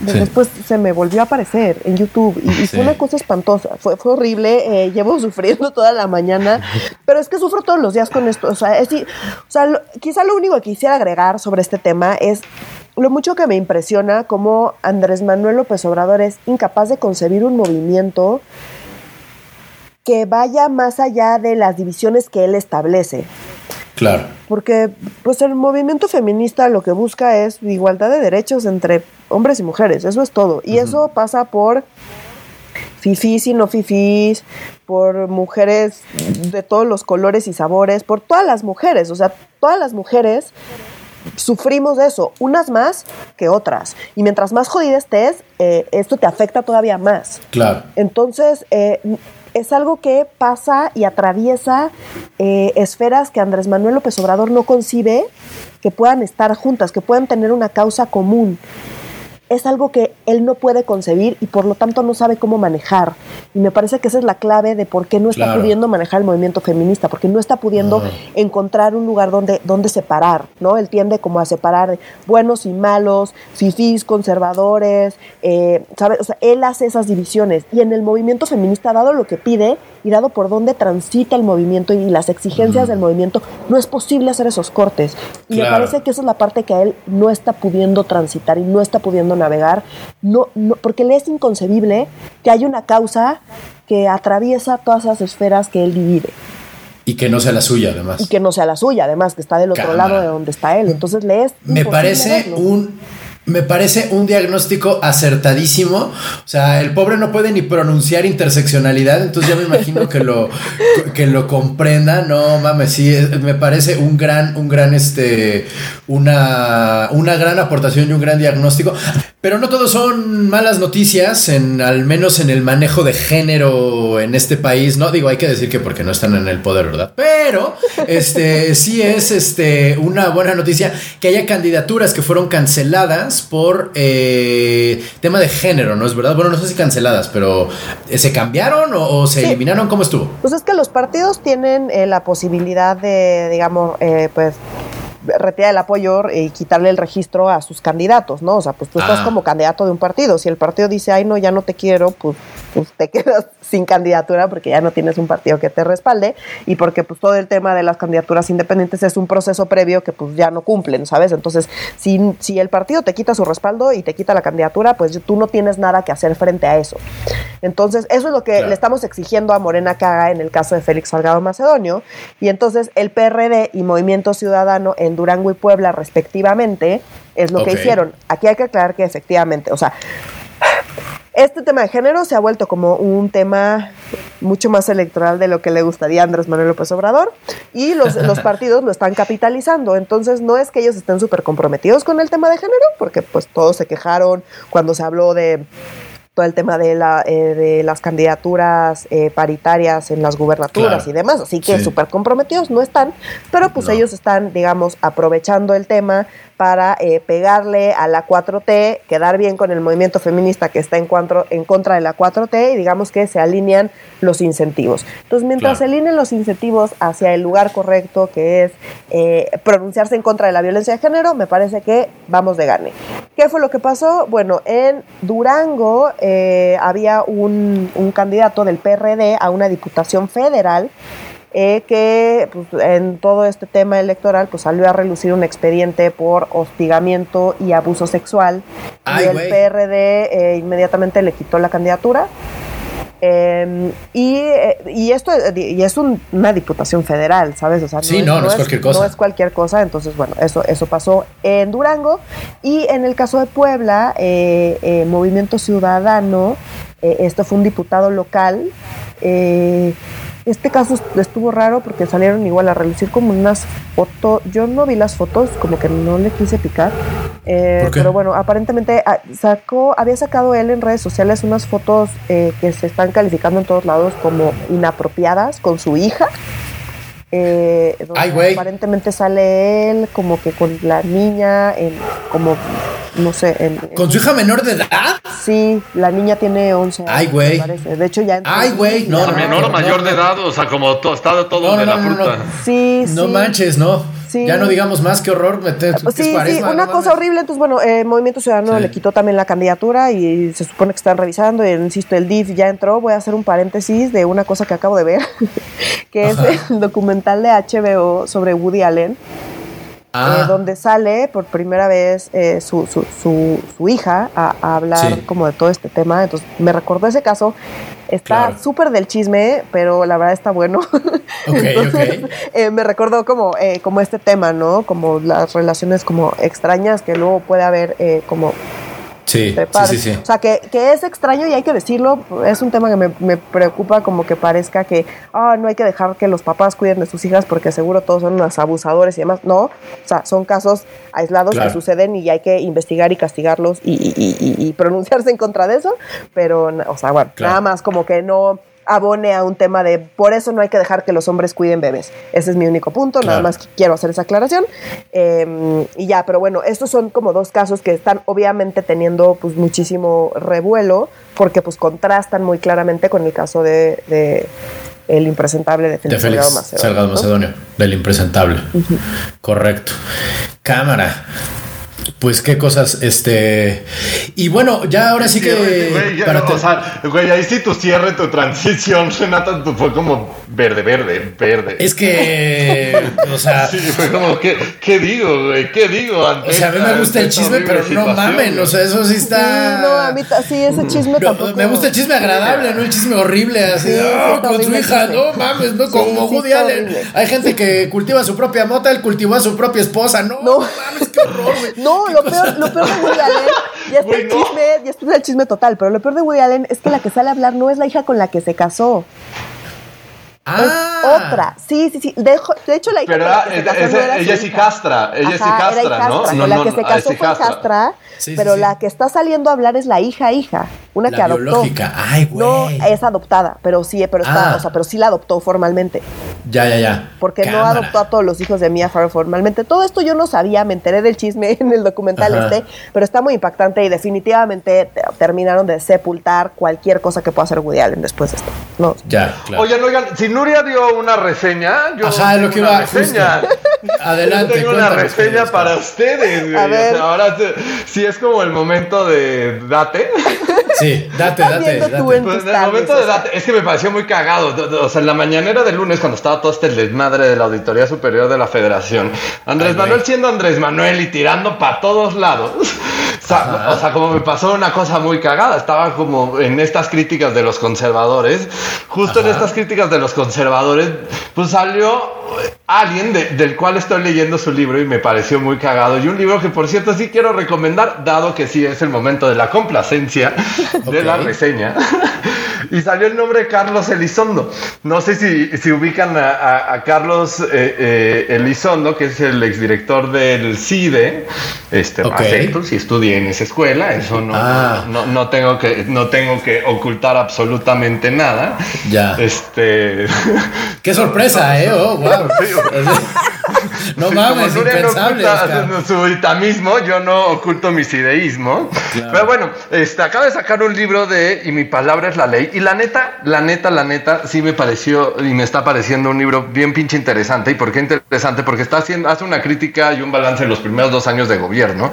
después se me volvió a aparecer en YouTube y, fue una cosa espantosa. Fue, fue horrible. Eh, llevo sufriendo toda la mañana, pero es que sufro todos los días con esto. O sea, es, o sea quizá lo único que quisiera agregar sobre este tema es lo mucho que me impresiona cómo Andrés Manuel López Obrador es incapaz de concebir un movimiento que vaya más allá de las divisiones que él establece. Claro. Porque pues el movimiento feminista lo que busca es igualdad de derechos entre hombres y mujeres, eso es todo. Y eso pasa por fifís y no fifís, por mujeres de todos los colores y sabores, por todas las mujeres, o sea, todas las mujeres sufrimos eso, unas más que otras. Y mientras más jodida estés, eh, esto te afecta todavía más. Claro. Entonces, eh, es algo que pasa y atraviesa eh, esferas que Andrés Manuel López Obrador no concibe que puedan estar juntas, que puedan tener una causa común es algo que él no puede concebir y por lo tanto no sabe cómo manejar. Y me parece que esa es la clave de por qué no está pudiendo manejar el movimiento feminista, porque no está pudiendo encontrar un lugar donde, donde separar, ¿no? Él tiende como a separar buenos y malos, fifís, conservadores, eh, ¿sabes? O sea, él hace esas divisiones. Y en el movimiento feminista, dado lo que pide y dado por dónde transita el movimiento y las exigencias del movimiento, no es posible hacer esos cortes. Y me parece que esa es la parte que a él no está pudiendo transitar y no está pudiendo navegar, no, no, porque le es inconcebible que haya una causa que atraviesa todas esas esferas que él divide. Y que no sea la suya, además. Y que no sea la suya, además, que está del otro lado de donde está él. Entonces le es. Me parece un me parece un diagnóstico acertadísimo. O sea, el pobre no puede ni pronunciar interseccionalidad, entonces ya me imagino que lo, que lo comprenda. No mames, sí, me parece un gran, un gran, este, una, una gran aportación y un gran diagnóstico. Pero no todos son malas noticias, en, al menos en el manejo de género en este país. No digo, hay que decir que porque no están en el poder, ¿verdad? Pero este sí es este, una buena noticia que haya candidaturas que fueron canceladas por eh, tema de género, ¿no es verdad? Bueno, no sé si canceladas, pero eh, ¿se cambiaron o, se eliminaron? ¿Cómo estuvo? Pues es que los partidos tienen eh, la posibilidad de, digamos, pues retira el apoyo y quitarle el registro a sus candidatos, ¿no? O sea, pues tú estás Ah. como candidato de un partido. Si el partido dice, ay, no, ya no te quiero, pues, pues te quedas sin candidatura porque ya no tienes un partido que te respalde y porque pues todo el tema de las candidaturas independientes es un proceso previo que pues ya no cumplen, ¿sabes? Entonces, si, si el partido te quita su respaldo y te quita la candidatura, pues tú no tienes nada que hacer frente a eso. Entonces, eso es lo que Claro. le estamos exigiendo a Morena que haga en el caso de Félix Salgado Macedonio. Y entonces el PRD y Movimiento Ciudadano en Durango y Puebla, respectivamente, es lo que hicieron. Aquí hay que aclarar que efectivamente, o sea, este tema de género se ha vuelto como un tema mucho más electoral de lo que le gustaría a Andrés Manuel López Obrador y los, los partidos lo están capitalizando. Entonces no es que ellos estén súper comprometidos con el tema de género, porque pues todos se quejaron cuando se habló de todo el tema de, la, eh, de las candidaturas eh, paritarias en las gubernaturas Claro. y demás, así que Sí. súper comprometidos no están, pero pues No. ellos están, digamos, aprovechando el tema para eh, pegarle a la 4T, quedar bien con el movimiento feminista que está en, cuantro- en contra de la 4T y digamos que se alinean los incentivos. Entonces, mientras Claro. se alineen los incentivos hacia el lugar correcto, que es eh, pronunciarse en contra de la violencia de género, me parece que vamos de gane. ¿Qué fue lo que pasó? Bueno, en Durango eh, había un, un candidato del PRD a una diputación federal eh, que pues, en todo este tema electoral pues salió a relucir un expediente por hostigamiento y abuso sexual Ay, y el. PRD eh, inmediatamente le quitó la candidatura Eh, y, eh, y esto eh, y es un- una diputación federal, ¿sabes? O sea, Sí, no, no es cualquier cosa. No es cualquier cosa, entonces, bueno, eso, eso pasó en Durango. Y en el caso de Puebla, eh, Movimiento Ciudadano, esto fue un diputado local. eh, este caso est- estuvo raro porque salieron igual a relucir como unas fotos. Yo no vi las fotos, como que no le quise picar. Eh, ¿Por qué? pero bueno, aparentemente ah, sacó, había sacado él en redes sociales unas fotos eh, que se están calificando en todos lados como inapropiadas con su hija. Eh, donde Ay, aparentemente sale él como que con la niña en como no sé en, en- ¿Con su hija menor de edad? sí la niña tiene 11 años Ay, güey. de hecho ya entró- Ay, güey, no, A no, menor no, o mayor no. de edad, o sea, como to- está todo No, de no, la fruta. no. sí No sí. manches, no. Sí. Ya no digamos más, qué horror. meter- ¿qué Sí, es cuaresma? sí, una No cosa mames. horrible. Entonces, bueno, eh, Movimiento Ciudadano Sí. le quitó también la candidatura y se supone que están revisando. Y insisto, el DIF ya entró. Voy a hacer un paréntesis de una cosa que acabo de ver, que es Ajá. el documental de HBO sobre Woody Allen. Ah, eh, donde sale por primera vez eh, su, su, su, su hija a, a hablar Sí. como de todo este tema. Entonces me recordó ese caso. Está Claro. súper del chisme, pero la verdad está bueno. Ok, Entonces, eh, me recordó como, como este tema, ¿no? Como las relaciones como extrañas que luego puede haber como sí, entre sí, sí, sí. O sea, que, que es extraño y hay que decirlo. Es un tema que me, me preocupa como que parezca que ah, no hay que dejar que los papás cuiden de sus hijas porque seguro todos son unos abusadores y demás. No, o sea, son casos aislados Claro. que suceden y hay que investigar y castigarlos y, y- y- y- y pronunciarse en contra de eso. Pero, o sea, bueno, Claro. nada más como que no abone a un tema de por eso no hay que dejar que los hombres cuiden bebés. Ese es mi único punto, nada más que quiero hacer esa aclaración. Eh, y ya, pero bueno, estos son como dos casos que están obviamente teniendo pues muchísimo revuelo porque pues contrastan muy claramente con el caso de, de el impresentable de De Félix, Félix Salgado Macedonio, Salgado ¿no? Macedonio, del impresentable. Correcto. Cámara. Pues qué cosas, este. Y bueno, ya ahora sí que. Güey, ya, para no, te- o sea, güey, ahí sí tu cierre, tu transición, Renata, fue como verde, verde, verde. Es que. O sea. Sí, fue como, ¿qué, qué digo, güey? ¿Qué digo? ante O sea, a mí me gusta el chisme, pero no mamen. O sea, eso sí está. Sí, no, a mí sí, ese chisme No, tampoco. me gusta el chisme agradable, no el chisme horrible, así, Sí, sí, "Ah, está con su hija, chisme". no mames, no Sí, como sí, Woody Allen. Hay gente que cultiva su propia mota, él cultivó a su propia esposa, no, No. mames, qué horror, güey. No, Qué lo peor, lo peor de Woody Allen, ya está Güey, el no. chisme, ya está el chisme total, pero lo peor de Woody Allen es que la que sale a hablar no es la hija con la que se casó, Ah, es otra. Sí, sí, sí. De, de hecho, la hija Pero con la que se casó no era ella es hijastra, ella hijastra, ¿no? No, con la no, que se no, casó fue hijastra. hijastra, Sí, pero sí. la que está saliendo a hablar es la hija, hija, una La que adoptó. biológica. Ay, güey. No, es adoptada, pero sí, pero está, Ah. o sea, pero sí la adoptó formalmente, Ya, ya, ya. porque no adoptó a todos los hijos de Mia Farrow formalmente. Todo esto yo no sabía, me enteré del chisme en el documental Ajá. este, pero está muy impactante y definitivamente te- terminaron de sepultar cualquier cosa que pueda hacer Woody Allen después de esto. No, Ya, claro. Oigan, oigan, si Nuria dio una reseña, yo Ajá, lo que una iba reseña. Adelante. Tengo una reseña para ustedes, güey. O sea, ahora sí es como el momento de date. Sí, date, date, date. Pues en el momento de date, es que me pareció muy cagado. O sea, en la mañanera del lunes, cuando estaba todo este desmadre de la Auditoría Superior de la Federación, Andrés Manuel siendo Andrés Manuel y tirando para todos lados. O sea, como me pasó una cosa muy cagada, estaba como en estas críticas de los conservadores, justo en estas críticas de los conservadores, pues salió alguien del cual estoy leyendo su libro y me pareció muy cagado. Y un libro que, por cierto, sí quiero recomendar, dado que sí es el momento de la complacencia de la reseña. Y salió el nombre de Carlos Elizondo. No sé si, si ubican a, Carlos eh, eh, Elizondo, que es el exdirector del CIDE. Este, okay. si estudié en esa escuela, eso ah. no, no, tengo que, no tengo que ocultar absolutamente nada. Ya. Este. Qué sorpresa, ¿eh? Oh, wow. no mames, impensable. No su itamismo, yo no oculto mis ideísmos. Pero bueno, este, acaba de sacar un libro de Y mi palabra es la ley. Y la neta, la neta, la neta, sí me pareció y me está pareciendo un libro bien pinche interesante. ¿Y por qué interesante? Porque está haciendo, hace una crítica y un balance en los primeros dos años de gobierno.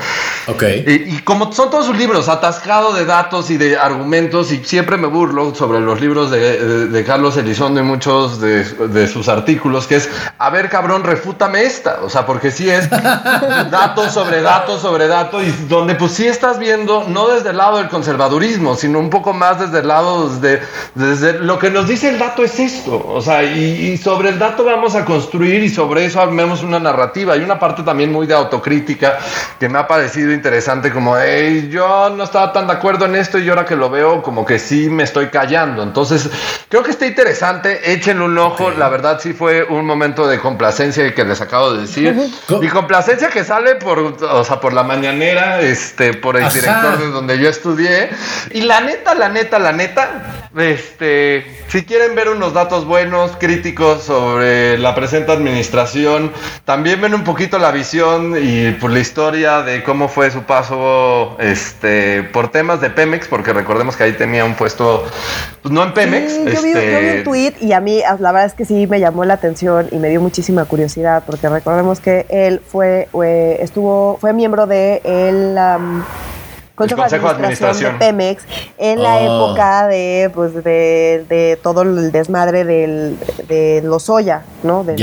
Ok. Y, como son todos sus libros, atascado de datos y de argumentos, y siempre me burlo sobre los libros de, Carlos Elizondo y muchos de, de sus artículos, que es, a ver, cabrón, refútame O sea, porque sí es datos sobre datos sobre datos, y donde pues sí estás viendo, no desde el lado del conservadurismo, sino un poco más desde el lado de, desde lo que nos dice el dato es esto. O sea, y, sobre el dato vamos a construir y sobre eso armemos una narrativa. Hay una parte también muy de autocrítica que me ha parecido interesante, como, hey, yo no estaba tan de acuerdo en esto y ahora que lo veo, como que sí me estoy callando. Entonces, creo que está interesante, échenle un ojo. La verdad sí fue un momento de complacencia que les acabo de decir. Y complacencia que sale por, o sea, por la mañanera, este, por el director de donde yo estudié. Y la neta, la neta, la neta, este, si quieren ver unos datos buenos, críticos sobre la presente administración, también ven un poquito la visión y por la historia de cómo fue su paso, este, por temas de Pemex, porque recordemos que ahí tenía un puesto, pues no en Pemex. yo, vi, yo, vi, este un tweet y a mí, la verdad es que sí me llamó la atención y me dio muchísima curiosidad, porque recordemos que él fue, estuvo, fue miembro de el... Consejo, de, Administración de Pemex en la oh. época de, pues, de, de, todo el desmadre del, de Lozoya, ¿no? Del,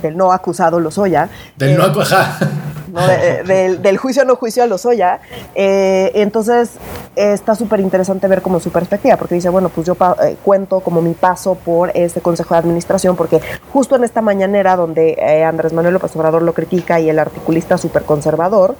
del no acusado Lozoya. Del no eh, del juicio no juicio a Lozoya. Eh, entonces está súper interesante ver como su perspectiva, porque dice, bueno, pues yo eh, cuento como mi paso por este Consejo de Administración, porque justo en esta mañanera donde eh, Andrés Manuel López Obrador lo critica y el articulista súper conservador,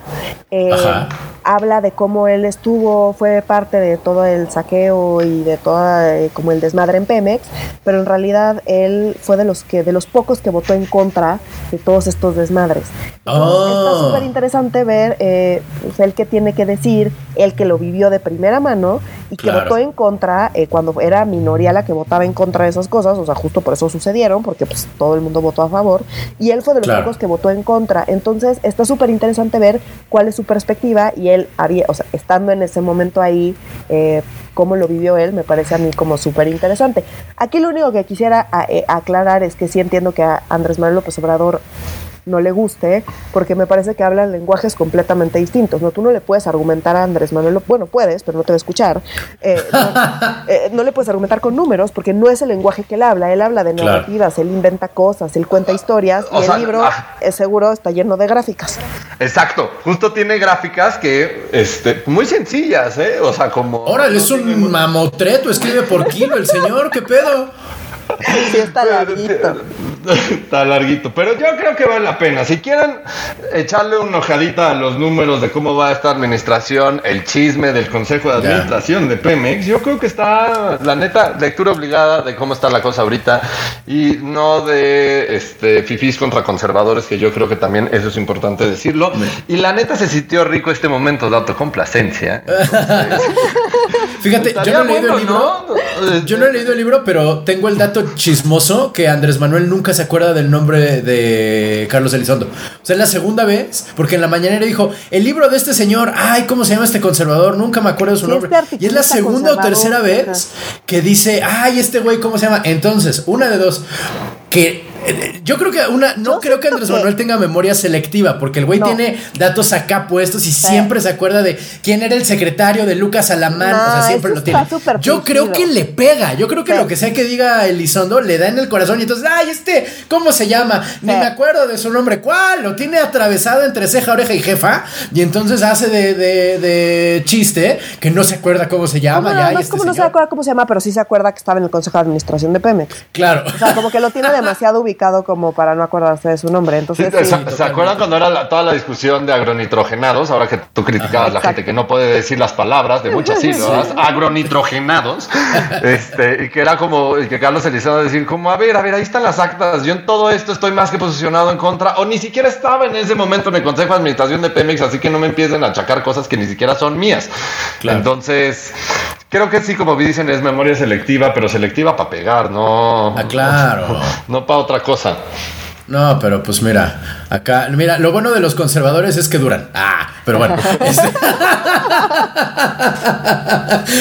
habla de cómo él estuvo, fue parte de todo el saqueo y de toda como el desmadre en Pemex, pero en realidad él fue de los que de los pocos que votó en contra de todos estos desmadres. Oh súper interesante ver eh, pues, el que tiene que decir, el que lo vivió de primera mano y que votó en contra eh, cuando era minoría la que votaba en contra de esas cosas, o sea, justo por eso sucedieron, porque pues todo el mundo votó a favor, y él fue de los pocos que votó en contra. Entonces está súper interesante ver cuál es su perspectiva y él había, o sea, estando en ese momento ahí, eh, cómo lo vivió él, me parece a mí como súper interesante. Aquí lo único que quisiera aclarar es que sí entiendo que a Andrés Manuel López Obrador no le guste, porque me parece que hablan lenguajes completamente distintos. No, tú no le puedes argumentar a Andrés Manuel, bueno, puedes, pero no te va a escuchar. Eh, eh, no, le puedes argumentar con números, porque no es el lenguaje que él habla. Él habla de narrativas, él inventa cosas, él cuenta historias, y el libro, ah. es seguro, está lleno de gráficas. Exacto, justo tiene gráficas que, este, muy sencillas, ¿eh? O sea, como. Órale, es un mamotreto, escribe por kilo el señor, ¿qué pedo? Sí, está larguito. Está larguito, pero yo creo que vale la pena. Si quieren echarle una hojadita a los números de cómo va esta administración, el chisme del Consejo de Administración de Pemex, yo creo que está, la neta, lectura obligada de cómo está la cosa ahorita y no de este fifís contra conservadores, que yo creo que también eso es importante decirlo. Y la neta se sintió rico este momento de autocomplacencia. Fíjate, yo no he leído el libro. Yo no he leído el libro, pero tengo el dato chismoso que Andrés Manuel nunca se acuerda del nombre de Carlos Elizondo. O sea, es la segunda vez, porque en la mañana dijo, el libro de este señor, ay, ¿cómo se llama este conservador? Nunca me acuerdo de su nombre. y es la segunda o tercera vez que dice, ay, este güey, ¿cómo se llama? Entonces, una de dos, que yo creo que una, no Yo creo que Andrés que- Manuel tenga memoria selectiva, porque el güey No. tiene datos acá puestos y siempre se acuerda de quién era el secretario de Lucas Alamán. o sea, No, siempre lo tiene. Yo creo que le pega. Yo creo que Sí. lo que sea que diga Elizondo le da en el corazón y entonces, ay, este, ¿cómo se llama? Ni Sí. me acuerdo de su nombre. ¿Cuál? Lo tiene atravesado entre ceja, oreja y jefa. Y entonces hace de, de- de chiste que no se acuerda cómo se llama. ¿Cómo, ya, no, no, este cómo no se acuerda cómo se llama, pero sí se acuerda que estaba en el Consejo de Administración de Pemex. Claro. O sea, como que lo tiene demasiado ubicado como para no acordarse de su nombre. Entonces, ¿se, sí. se acuerdan cuando era la- toda la discusión de agronitrogenados? Ahora que tú criticabas a la gente que no puede decir las palabras de muchas sílabas, agronitrogenados, este, y que era como, y que Carlos Elizondo decir, como, a ver, a ver, ahí están las actas, yo en todo esto estoy más que posicionado en contra, o ni siquiera estaba en ese momento en el Consejo de Administración de Pemex, así que no me empiecen a achacar cosas que ni siquiera son mías. Claro. Entonces, creo que sí, como dicen, es memoria selectiva, pero selectiva para pegar, no, Ah, claro. no para otra cosa. No, pero pues mira, acá, mira, lo bueno de los conservadores es que duran. Ah, pero bueno. este-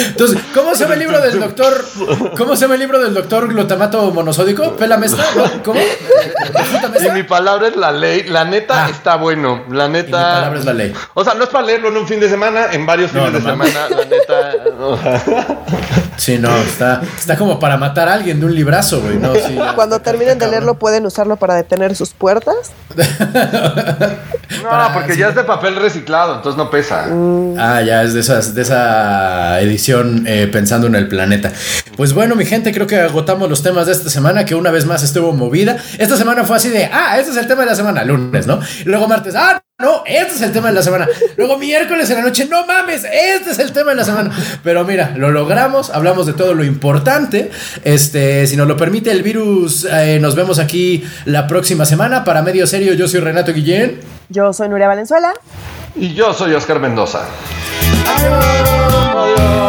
Entonces, ¿cómo se llama el libro del doctor? ¿Cómo se llama el libro del doctor glutamato monosódico? ¿Pela mesta? ¿No? ¿Cómo? ¿Fruta Y mi palabra es la ley. La neta Ah. está bueno. La neta. Y mi palabra es la ley. O sea, no es para leerlo en un fin de semana, en varios No, fines no de semana. La neta. o sea, Sí, no, está, está como para matar a alguien de un librazo, güey. No, sí, ya Cuando terminen de leerlo, pueden usarlo para detener sus puertas. no, Para- porque sí. ya es de papel reciclado, entonces no pesa. Ah, ya es de esas, de esa edición eh, pensando en el planeta. Pues bueno, mi gente, creo que agotamos los temas de esta semana, que una vez más estuvo movida. Esta semana fue así de, ah, este es el tema de la semana, lunes, ¿no? Y luego martes, ah, no, este es el tema de la semana. Luego miércoles en la noche, no mames, este es el tema de la semana. Pero mira, lo logramos, hablamos de todo lo importante. Este, si nos lo permite el virus, eh, nos vemos aquí la próxima semana. Para medio serio, yo soy Renato Guillén. Yo soy Nuria Valenzuela. Y yo soy Oscar Mendoza. Adiós.